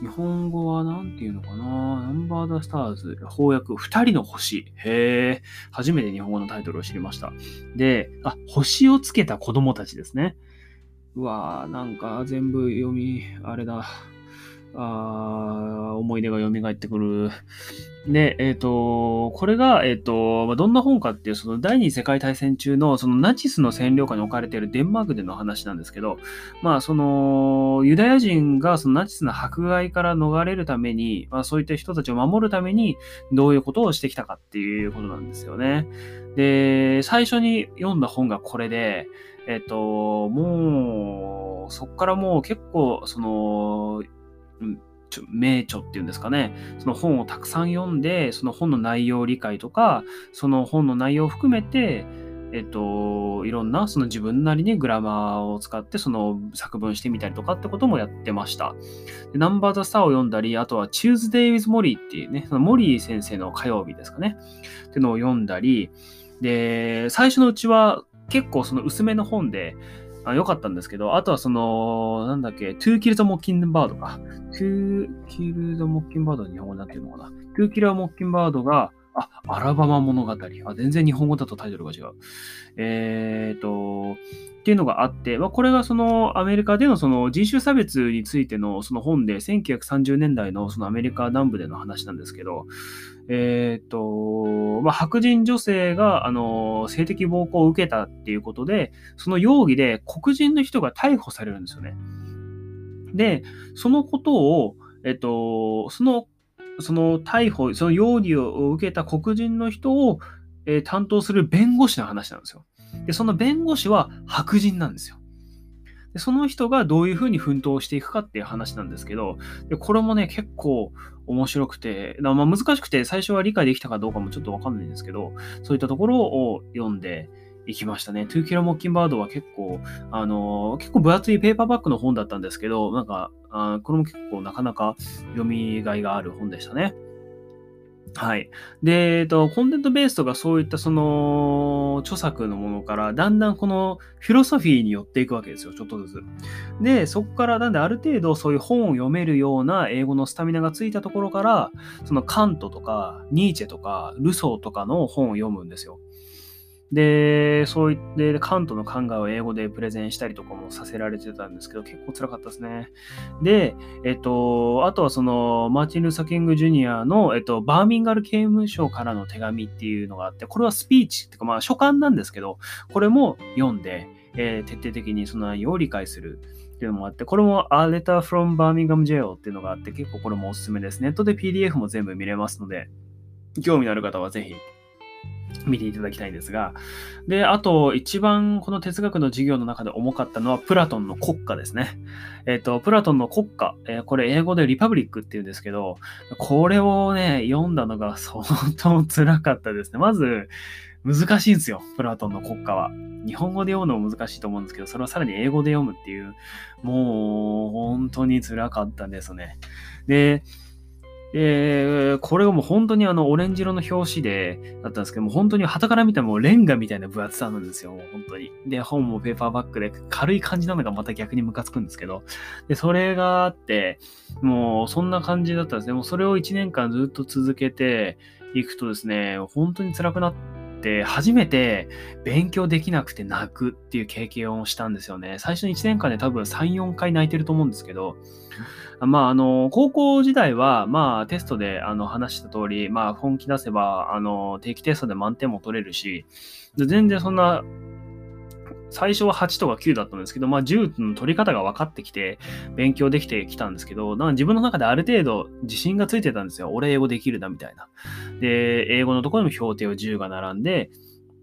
日本語は何て言うのかなナンバーザスターズ、翻訳、二人の星。へえ、初めて日本語のタイトルを知りました。で、あ、星をつけた子供たちですね。うわぁ、なんか全部読み、あれだ。あ思い出が蘇ってくる。で、えっ、ー、と、これが、えっ、ー、と、どんな本かっていう、その第二次世界大戦中の、そのナチスの占領下に置かれているデンマークでの話なんですけど、まあ、その、ユダヤ人がそのナチスの迫害から逃れるために、まあ、そういった人たちを守るために、どういうことをしてきたかっていうことなんですよね。で、最初に読んだ本がこれで、えっ、ー、と、もう、そっからもう結構、その、名著っていうんですかね、その本をたくさん読んで、その本の内容理解とか、その本の内容を含めて、えっと、いろんなその自分なりにグラマーを使ってその作文してみたりとかってこともやってました。でナンバーザスターを読んだり、あとは Tuesday with Molly っていうね、そのモリー先生の火曜日ですかね、っていうのを読んだり、で、最初のうちは結構その薄めの本で、あ良かったんですけど、あとはその、なんだっけ、To Kill the Mockingbird か。To Kill the Mockingbird は日本語になってるのかな。To Kill the Mockingbird が、あ、アラバマ物語。あ、全然日本語だとタイトルが違う。えっ、と、っていうのがあって、まあ、これがそのアメリカでのその人種差別についてのその本で、1930年代のそのアメリカ南部での話なんですけど、えっ、ー、と、まあ、白人女性が、あの、性的暴行を受けたっていうことで、その容疑で黒人の人が逮捕されるんですよね。で、そのことを、えっ、ー、と、その、その逮捕、その容疑を受けた黒人の人を、えー、担当する弁護士の話なんですよ。で、その弁護士は白人なんですよ。でその人がどういうふうに奮闘していくかっていう話なんですけど、でこれもね、結構面白くて、まあ難しくて最初は理解できたかどうかもちょっとわかんないんですけど、そういったところを読んで、いきましたね。トゥーキラモッキンバードは結構、あの、結構分厚いペーパーバッグの本だったんですけど、なんか、あこれも結構なかなか読みがいがある本でしたね。はい。で、えっと、コンテンツベースとかそういったその著作のものから、だんだんこのフィロソフィーによっていくわけですよ、ちょっとずつ。で、そこから、なんである程度そういう本を読めるような英語のスタミナがついたところから、そのカントとか、ニーチェとか、ルソーとかの本を読むんですよ。で、そういって、カントの考えを英語でプレゼンしたりとかもさせられてたんですけど、結構辛かったですね。で、えっと、あとはその、マーチン・ルーサキング・ジュニアの、えっと、バーミンガル刑務所からの手紙っていうのがあって、これはスピーチっていうか、まあ、書簡なんですけど、これも読んで、えー、徹底的にその内容を理解する。っていうのもあって、これも A Letter from Birmingham Jail っていうのがあって、結構これもおすすめです。ネットで PDF も全部見れますので、興味のある方はぜひ見ていただきたいんですが、で、あと、一番この哲学の授業の中で重かったのは、プラトンの国家ですね。えっ、と、プラトンの国家、えー、これ英語でリパブリックって言うんですけど、これをね、読んだのが相当辛かったですね。まず、難しいんですよ、プラトンの国家は。日本語で読むのも難しいと思うんですけど、それをさらに英語で読むっていう、もう本当に辛かったですね。で、え、これがもう本当にあのオレンジ色の表紙でだったんですけども、本当に旗から見たらもうレンガみたいな分厚さなんですよ、本当に。で、本もペーパーバッグで軽い感じなのがまた逆にムカつくんですけど、で、それがあって、もうそんな感じだったんですね。もうそれを1年間ずっと続けていくとですね、本当に辛くなって、初めて勉強できなくて泣くっていう経験をしたんですよね。最初に1年間で多分3、4回泣いてると思うんですけど、まあ、あの、高校時代は、まあ、テストで、あの、話した通り、まあ、本気出せば、あの、定期テストで満点も取れるし、全然そんな、最初は8とか9だったんですけど、まあ、10の取り方が分かってきて、勉強できてきたんですけど、なんか自分の中である程度自信がついてたんですよ。俺英語できるな、みたいな。で、英語のところにも標定を10が並んで、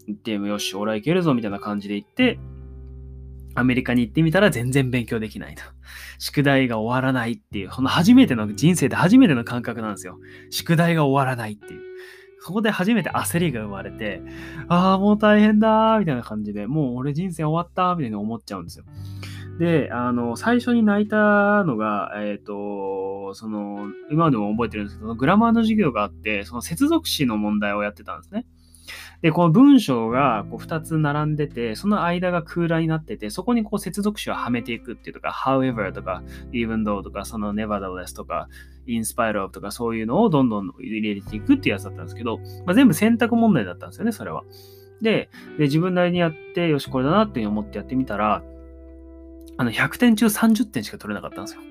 行ってもよし、俺はいけるぞ、みたいな感じで行って、アメリカに行ってみたら全然勉強できないと。宿題が終わらないっていう、この初めての人生で初めての感覚なんですよ。宿題が終わらないっていう。そこで初めて焦りが生まれて、ああ、もう大変だーみたいな感じで、もう俺人生終わったみたいに思っちゃうんですよ。で、あの、最初に泣いたのが、えっ、ー、と、その、今でも覚えてるんですけど、グラマーの授業があって、その接続詞の問題をやってたんですね。で、この文章がこう2つ並んでて、その間が空欄になってて、そこにこう接続詞をはめていくっていうとか、however とか、even though とか、その nevertheless とか、in spite of とかそういうのをどんどん入れていくっていうやつだったんですけど、まあ、全部選択問題だったんですよね、それは。で、で自分なりにやって、よし、これだなって思ってやってみたら、あの、100点中30点しか取れなかったんですよ。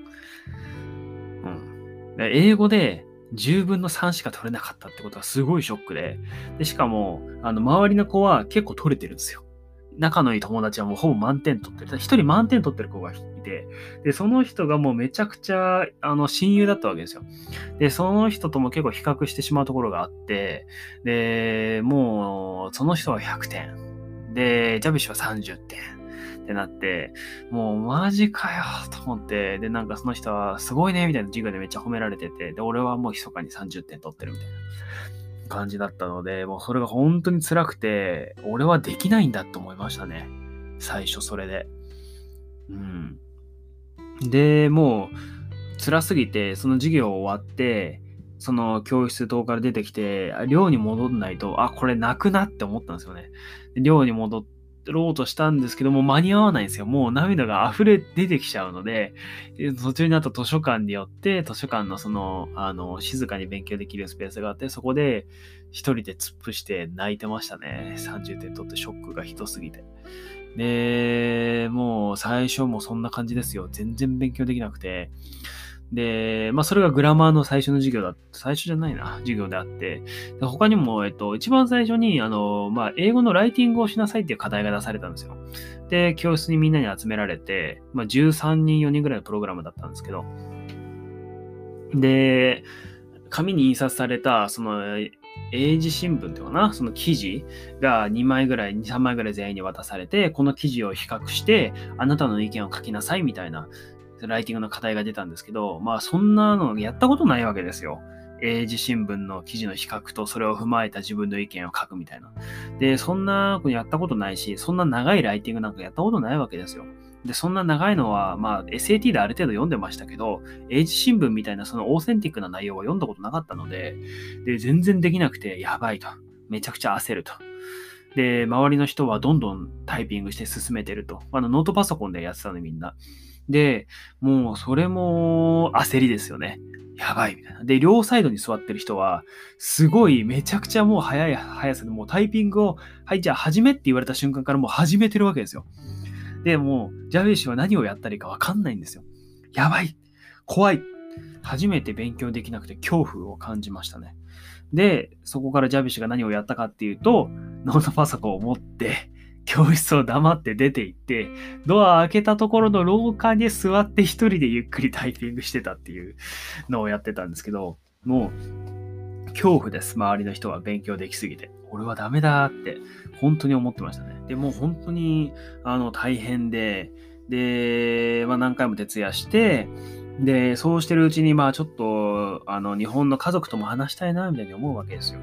うん。英語で10分の3しか取れなかったってことはすごいショックで、でしかも、あの、周りの子は結構取れてるんですよ。仲のいい友達はもうほぼ満点取ってる。一人満点取ってる子がいて、で、その人がもうめちゃくちゃ、あの、親友だったわけですよ。で、その人とも結構比較してしまうところがあって、で、もう、その人は100点。で、ジャビッシュは30点。ってなって、もうマジかよと思って、で、なんかその人はすごいねみたいな授業でめっちゃ褒められてて、で、俺はもう密かに30点取ってるみたいな感じだったので、もうそれが本当に辛くて、俺はできないんだと思いましたね。最初それで。うん。で、もう辛すぎて、その授業終わって、その教室等から出てきて、寮に戻んないと、あ、これなくなって思ったんですよね。寮に戻っろうとしたんですけども、間に合わないんですよ。もう涙が溢れ出てきちゃうので、途中にあった図書館によって、図書館のその、あの、静かに勉強できるスペースがあって、そこで一人で突っ伏して泣いてましたね。30点取ってショックがひどすぎて。で、もう最初もそんな感じですよ。全然勉強できなくて。で、まあ、それがグラマーの最初の授業だ、最初じゃないな、授業であって、で他にも、えっと、一番最初に、あの、まあ、英語のライティングをしなさいっていう課題が出されたんですよ。で、教室にみんなに集められて、まあ、13人、4人ぐらいのプログラムだったんですけど、で、紙に印刷された、その、英字新聞っていうかな、その記事が2枚ぐらい、2、3枚ぐらい全員に渡されて、この記事を比較して、あなたの意見を書きなさいみたいな、ライティングの課題が出たんですけど、まあそんなのやったことないわけですよ。英字新聞の記事の比較とそれを踏まえた自分の意見を書くみたいな。で、そんなことやったことないし、そんな長いライティングなんかやったことないわけですよ。で、そんな長いのは、まあ、SAT である程度読んでましたけど、英字新聞みたいなそのオーセンティックな内容は読んだことなかったので、で、全然できなくて、やばいと。めちゃくちゃ焦ると。で、周りの人はどんどんタイピングして進めてると。あの、ノートパソコンでやってたのみんな。で、もうそれも焦りですよね。やばいみたいな。で、両サイドに座ってる人は、すごいめちゃくちゃもう早い速さでもうタイピングを、はい、じゃあ始めって言われた瞬間からもう始めてるわけですよ。で、もう、ジャベーシは何をやったらいいかわかんないんですよ。やばい怖い初めて勉強できなくて恐怖を感じましたね。で、そこからジャビッシュが何をやったかっていうと、ノートパソコンを持って、教室を黙って出て行って、ドア開けたところの廊下に座って一人でゆっくりタイピングしてたっていうのをやってたんですけど、もう、恐怖です。周りの人は勉強できすぎて。俺はダメだって本当に思ってましたね。でも本当にあの大変で、で、まあ、何回も徹夜して、で、そうしてるうちに、まあちょっと、あの、日本の家族とも話したいな、みたいに思うわけですよ。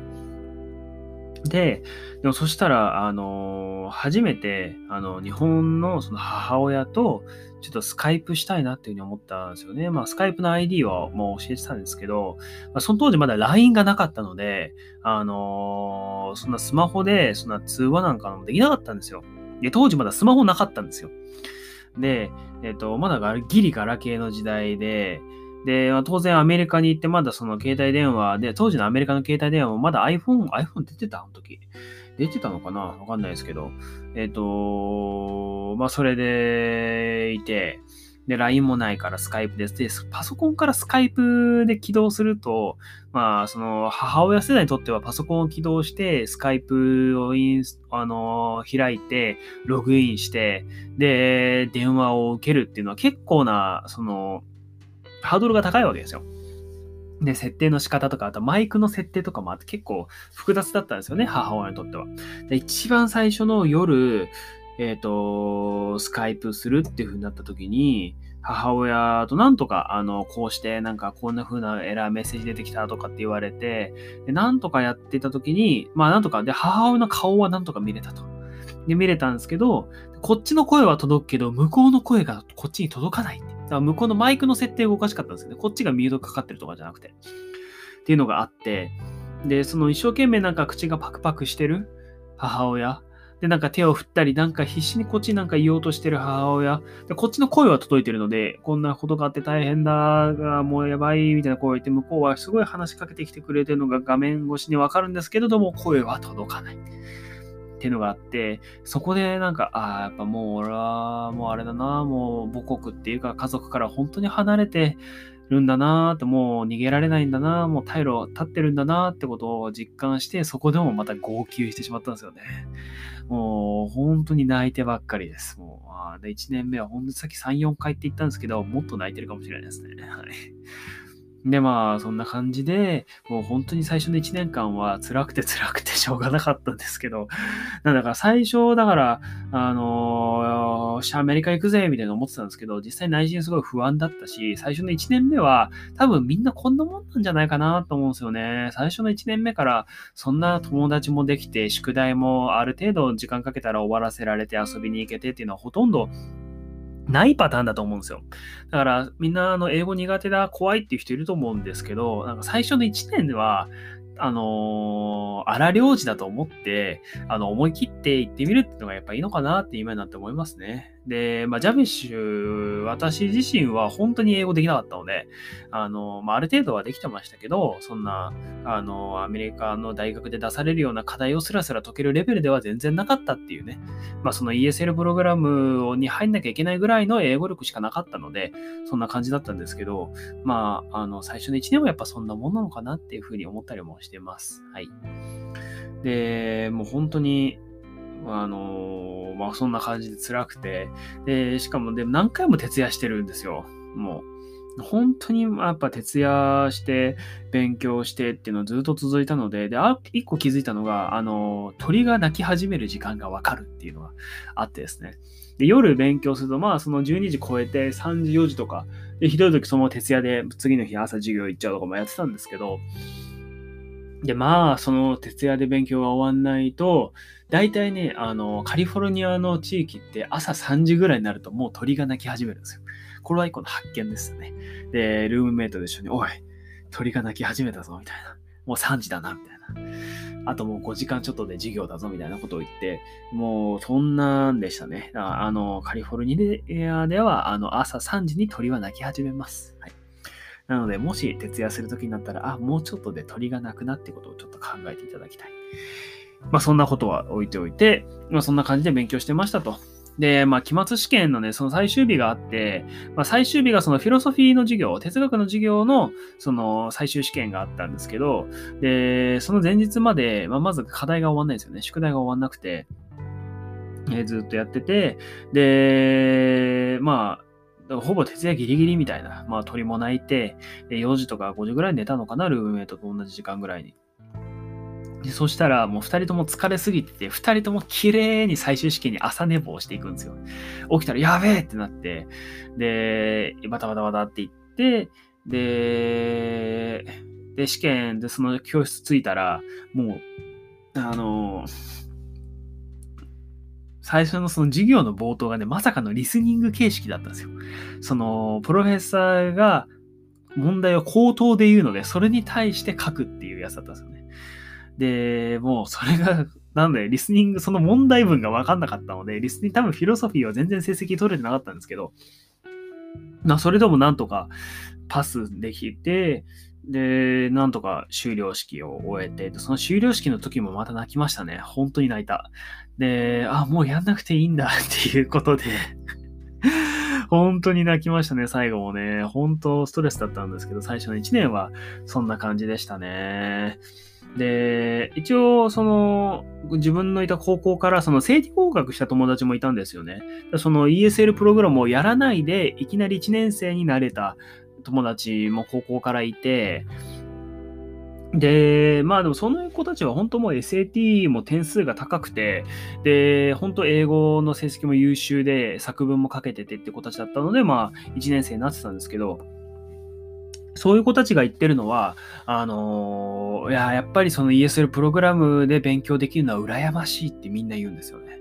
で、でもそしたら、あの初めて、あの、日本のその母親と、ちょっとスカイプしたいなっていうふうに思ったんですよね。まあ、スカイプの ID はもう教えてたんですけど、まあ、その当時まだ LINE がなかったので、あのー、そんなスマホで、そんな通話なんかもできなかったんですよ。で、当時まだスマホなかったんですよ。で、えっ、ー、と、まだギリガラ系の時代で、で、当然アメリカに行ってまだその携帯電話で、当時のアメリカの携帯電話もまだ iPhone、iPhone 出てたあの時。出てたのかな？わかんないですけど。えっ、ー、と、まあ、それでいて、で、LINE もないからスカイプです。で、パソコンからスカイプで起動すると、まあ、その、母親世代にとってはパソコンを起動して、スカイプをインス、あの、開いて、ログインして、で、電話を受けるっていうのは結構な、その、ハードルが高いわけですよ。で、設定の仕方とか、あとマイクの設定とかもあって結構複雑だったんですよね、母親にとっては。で、一番最初の夜、えっ、ー、と、スカイプするっていう風になった時に、母親となんとか、あの、こうして、なんかこんな風なエラーメッセージ出てきたとかって言われて、で、なんとかやってた時に、まあなんとか、で、母親の顔はなんとか見れたと。で、見れたんですけど、こっちの声は届くけど、向こうの声がこっちに届かないって。だから向こうのマイクの設定がおかしかったんですよね。こっちがミュートかかってるとかじゃなくて。っていうのがあって、で、その一生懸命なんか口がパクパクしてる母親。で、なんか手を振ったり、なんか必死にこっちなんか言おうとしてる母親。で、こっちの声は届いてるので、こんなことがあって大変だが、もうやばいみたいな声を言って、向こうはすごい話しかけてきてくれてるのが画面越しにわかるんですけれども、声は届かない。っていうのがあって、そこでなんか、ああ、やっぱもう俺はもうあれだな、もう母国っていうか家族から本当に離れてるんだなって、もう逃げられないんだな、もう退路立ってるんだなってことを実感して、そこでもまた号泣してしまったんですよね。もう本当に泣いてばっかりです。もう、あで1年目は本当にさっき3、4回って言ったんですけど、もっと泣いてるかもしれないですね。はい。で、まあ、そんな感じで、もう本当に最初の1年間は辛くて辛くてしょうがなかったんですけど、なんだか最初、だから、あのー、アメリカ行くぜ、みたいな思ってたんですけど、実際内心すごい不安だったし、最初の1年目は、多分みんなこんなもんなんじゃないかなと思うんですよね。最初の1年目から、そんな友達もできて、宿題もある程度時間かけたら終わらせられて遊びに行けてっていうのはほとんどないパターンだと思うんですよ。だからみんなあの英語苦手だ、怖いっていう人いると思うんですけど、なんか最初の1年ではあのー、荒領事だと思って、あの、思い切って行ってみるっていうのがやっぱいいのかなって今になって思いますね。で、まあ、ジャビッシュ、私自身は本当に英語できなかったので、あの、まあ、ある程度はできてましたけど、そんな、あの、アメリカの大学で出されるような課題をスラスラ解けるレベルでは全然なかったっていうね、まあ、その ESL プログラムに入んなきゃいけないぐらいの英語力しかなかったので、そんな感じだったんですけど、まあ、あの、最初の1年はやっぱそんなもんなのかなっていうふうに思ったりもしてます。はい。で、もう本当に、あのまあそんな感じで辛くて、で、しかもでも何回も徹夜してるんですよ。もう。本当にやっぱ徹夜して勉強してっていうのはずっと続いたので、で、あ、一個気づいたのが、あの、鳥が鳴き始める時間がわかるっていうのがあってですね。で、夜勉強すると、まあその12時超えて3時、4時とか、で、ひどい時その徹夜で次の日朝授業行っちゃうとかもやってたんですけど、で、まあ、その徹夜で勉強が終わんないと、大体ね、あの、カリフォルニアの地域って朝3時ぐらいになるともう鳥が鳴き始めるんですよ。これは一個の発見ですよね。で、ルームメイトで一緒に、おい、鳥が鳴き始めたぞ、みたいな。もう3時だな、みたいな。あともう5時間ちょっとで授業だぞ、みたいなことを言って、もうそんなんでしたね。だからあの、カリフォルニアでは、あの、朝3時に鳥は鳴き始めます。はい。なので、もし徹夜するときになったら、あ、もうちょっとで鳥が鳴くなってことをちょっと考えていただきたい。まあ、そんなことは置いておいて、まあ、そんな感じで勉強してましたと。で、まあ、期末試験のね、その最終日があって、まあ、最終日がそのフィロソフィーの授業、哲学の授業の、その最終試験があったんですけど、で、その前日まで、まあ、まず課題が終わんないですよね。宿題が終わんなくて、えー、ずっとやってて、で、まあ、ほぼ徹夜ギリギリみたいな、まあ鳥も鳴いて、4時とか5時ぐらいに寝たのかな、ルームメイトと同じ時間ぐらいに。でそしたらもう2人とも疲れすぎてて、2人とも綺麗に最終試験に朝寝坊していくんですよ。起きたらやべえってなって、で、バタバタバタって言って、で、で、試験でその教室着いたら、もう、あの、最初のその授業の冒頭がね、まさかのリスニング形式だったんですよ。その、プロフェッサーが問題を口頭で言うので、それに対して書くっていうやつだったんですよね。で、もうそれが、なんで、リスニング、その問題文がわかんなかったので、リスニング、多分フィロソフィーは全然成績取れてなかったんですけど、まあ、それでもなんとかパスできて、で、なんとか終了式を終えて、その終了式の時もまた泣きましたね。本当に泣いた。で、あ、もうやんなくていいんだ [LAUGHS] っていうことで [LAUGHS] 本当に泣きましたね、最後もね。本当ストレスだったんですけど、最初の1年はそんな感じでしたね。で、一応、その、自分のいた高校から、その、生理合格した友達もいたんですよね。その ESL プログラムをやらないで、いきなり1年生になれた友達も高校からいて、で、まあでもその子たちは本当もう SAT も点数が高くて、で、本当英語の成績も優秀で作文も書けててって子たちだったので、まあ1年生になってたんですけど、そういう子たちが言ってるのは、あのー、いや、やっぱりその ESL プログラムで勉強できるのは羨ましいってみんな言うんですよね。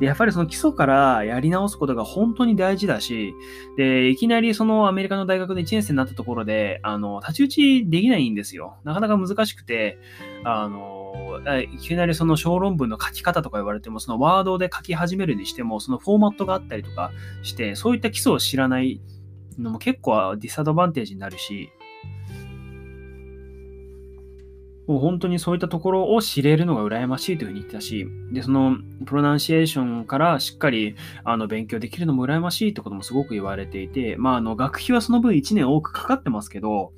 で、やっぱりその基礎からやり直すことが本当に大事だし、で、いきなりそのアメリカの大学で1年生になったところで、あの、太刀打ちできないんですよ。なかなか難しくて、あの、いきなりその小論文の書き方とか言われても、そのワードで書き始めるにしても、そのフォーマットがあったりとかして、そういった基礎を知らないのも結構ディスアドバンテージになるし、もう本当にそういったところを知れるのが羨ましいというふうに言ってたし、で、そのプロナンシエーションからしっかりあの勉強できるのも羨ましいってこともすごく言われていて、まあ、あの学費はその分1年多くかかってますけど、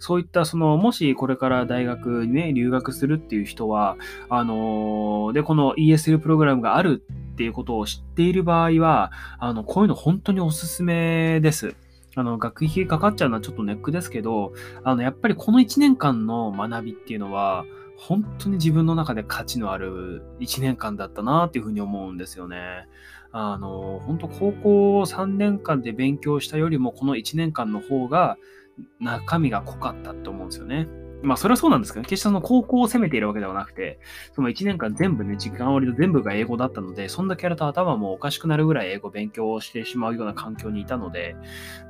そういったその、もしこれから大学にね、留学するっていう人は、あので、この ESL プログラムがあるっていうことを知っている場合は、あの、こういうの本当におすすめです。あの、学費かかっちゃうのはちょっとネックですけど、あの、やっぱりこの1年間の学びっていうのは、本当に自分の中で価値のある1年間だったなっていうふうに思うんですよね。あの、本当高校3年間で勉強したよりも、この1年間の方が中身が濃かったって思うんですよね。まあ、それはそうなんですけど、決してその高校を攻めているわけではなくて、その1年間全部ね、時間割と全部が英語だったので、そんだけやると頭もおかしくなるぐらい英語勉強してしまうような環境にいたので、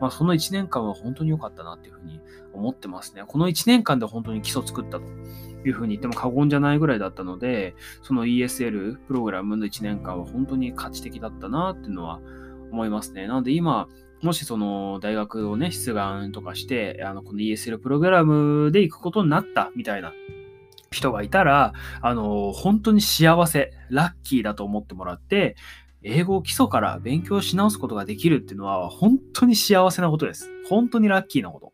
まあ、その1年間は本当に良かったなっていうふうに思ってますね。この1年間で本当に基礎作ったというふうに言っても過言じゃないぐらいだったので、その ESL プログラムの1年間は本当に価値的だったなっていうのは思いますね。なので今、もしその大学をね、出願とかして、あの、この ESL プログラムで行くことになったみたいな人がいたら、あの、本当に幸せ、ラッキーだと思ってもらって、英語を基礎から勉強し直すことができるっていうのは、本当に幸せなことです。本当にラッキーなこと。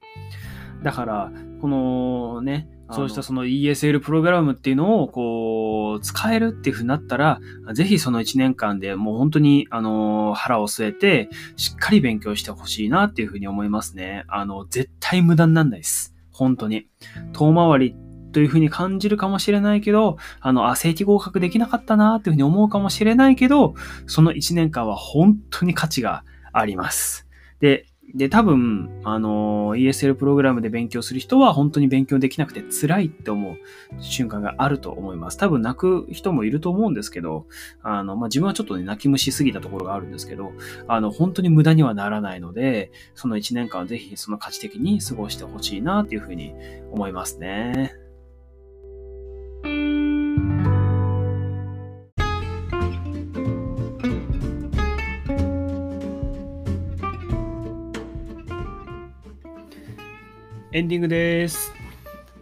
だから、このね、そうしたその ESL プログラムっていうのをこう使えるっていう風になったら、ぜひその1年間でもう本当にあの腹を据えてしっかり勉強してほしいなっていう風に思いますね。あの、絶対無駄になんないです。本当に。遠回りという風に感じるかもしれないけど、あの、あ、正規合格できなかったなっていう風に思うかもしれないけど、その1年間は本当に価値があります。で、で、多分、あの、ESL プログラムで勉強する人は本当に勉強できなくて辛いって思う瞬間があると思います。多分泣く人もいると思うんですけど、あの、まあ、自分はちょっとね、泣き虫すぎたところがあるんですけど、あの、本当に無駄にはならないので、その1年間はぜひその価値的に過ごしてほしいなっていうふうに思いますね。エンディングです。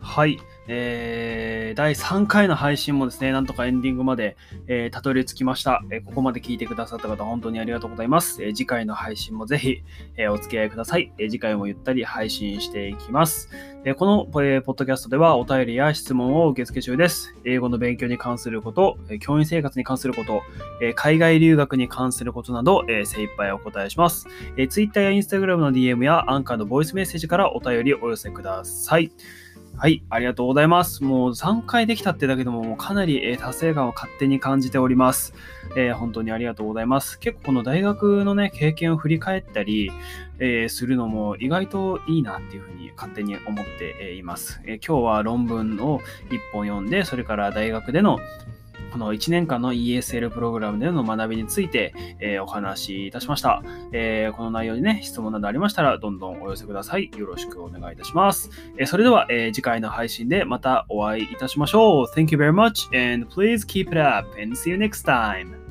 はい。えー、第3回の配信もですね、なんとかエンディングまで、えー、たどり着きました、えー、ここまで聞いてくださった方、本当にありがとうございます。え、次回の配信もぜひ、え、お付き合いください、え。次回もゆったり配信していきます。え、この、え、ポッドキャストではお便りや質問を受付中です。英語の勉強に関すること、教員生活に関すること、え、海外留学に関することなど、えー、精一杯お答えします。えー、Twitter や Instagram の DM やアンカーのボイスメッセージからお便りお寄せください。はい、ありがとうございます。もう3回できたってだけでももうかなり、え達成感を勝手に感じております、えー、本当にありがとうございます。結構この大学のね、経験を振り返ったり、えー、するのも意外といいなっていうふうに勝手に思っています。えー、今日は論文を1本読んで、それから大学でのこの1年間の ESL プログラムでの学びについて、えー、お話しいたしました、えー、この内容にね、質問などありましたら、どんどんお寄せください。よろしくお願いいたします。えー、それでは、え次回の配信でまたお会いいたしましょう。Thank you very much and please keep it up and see you next time.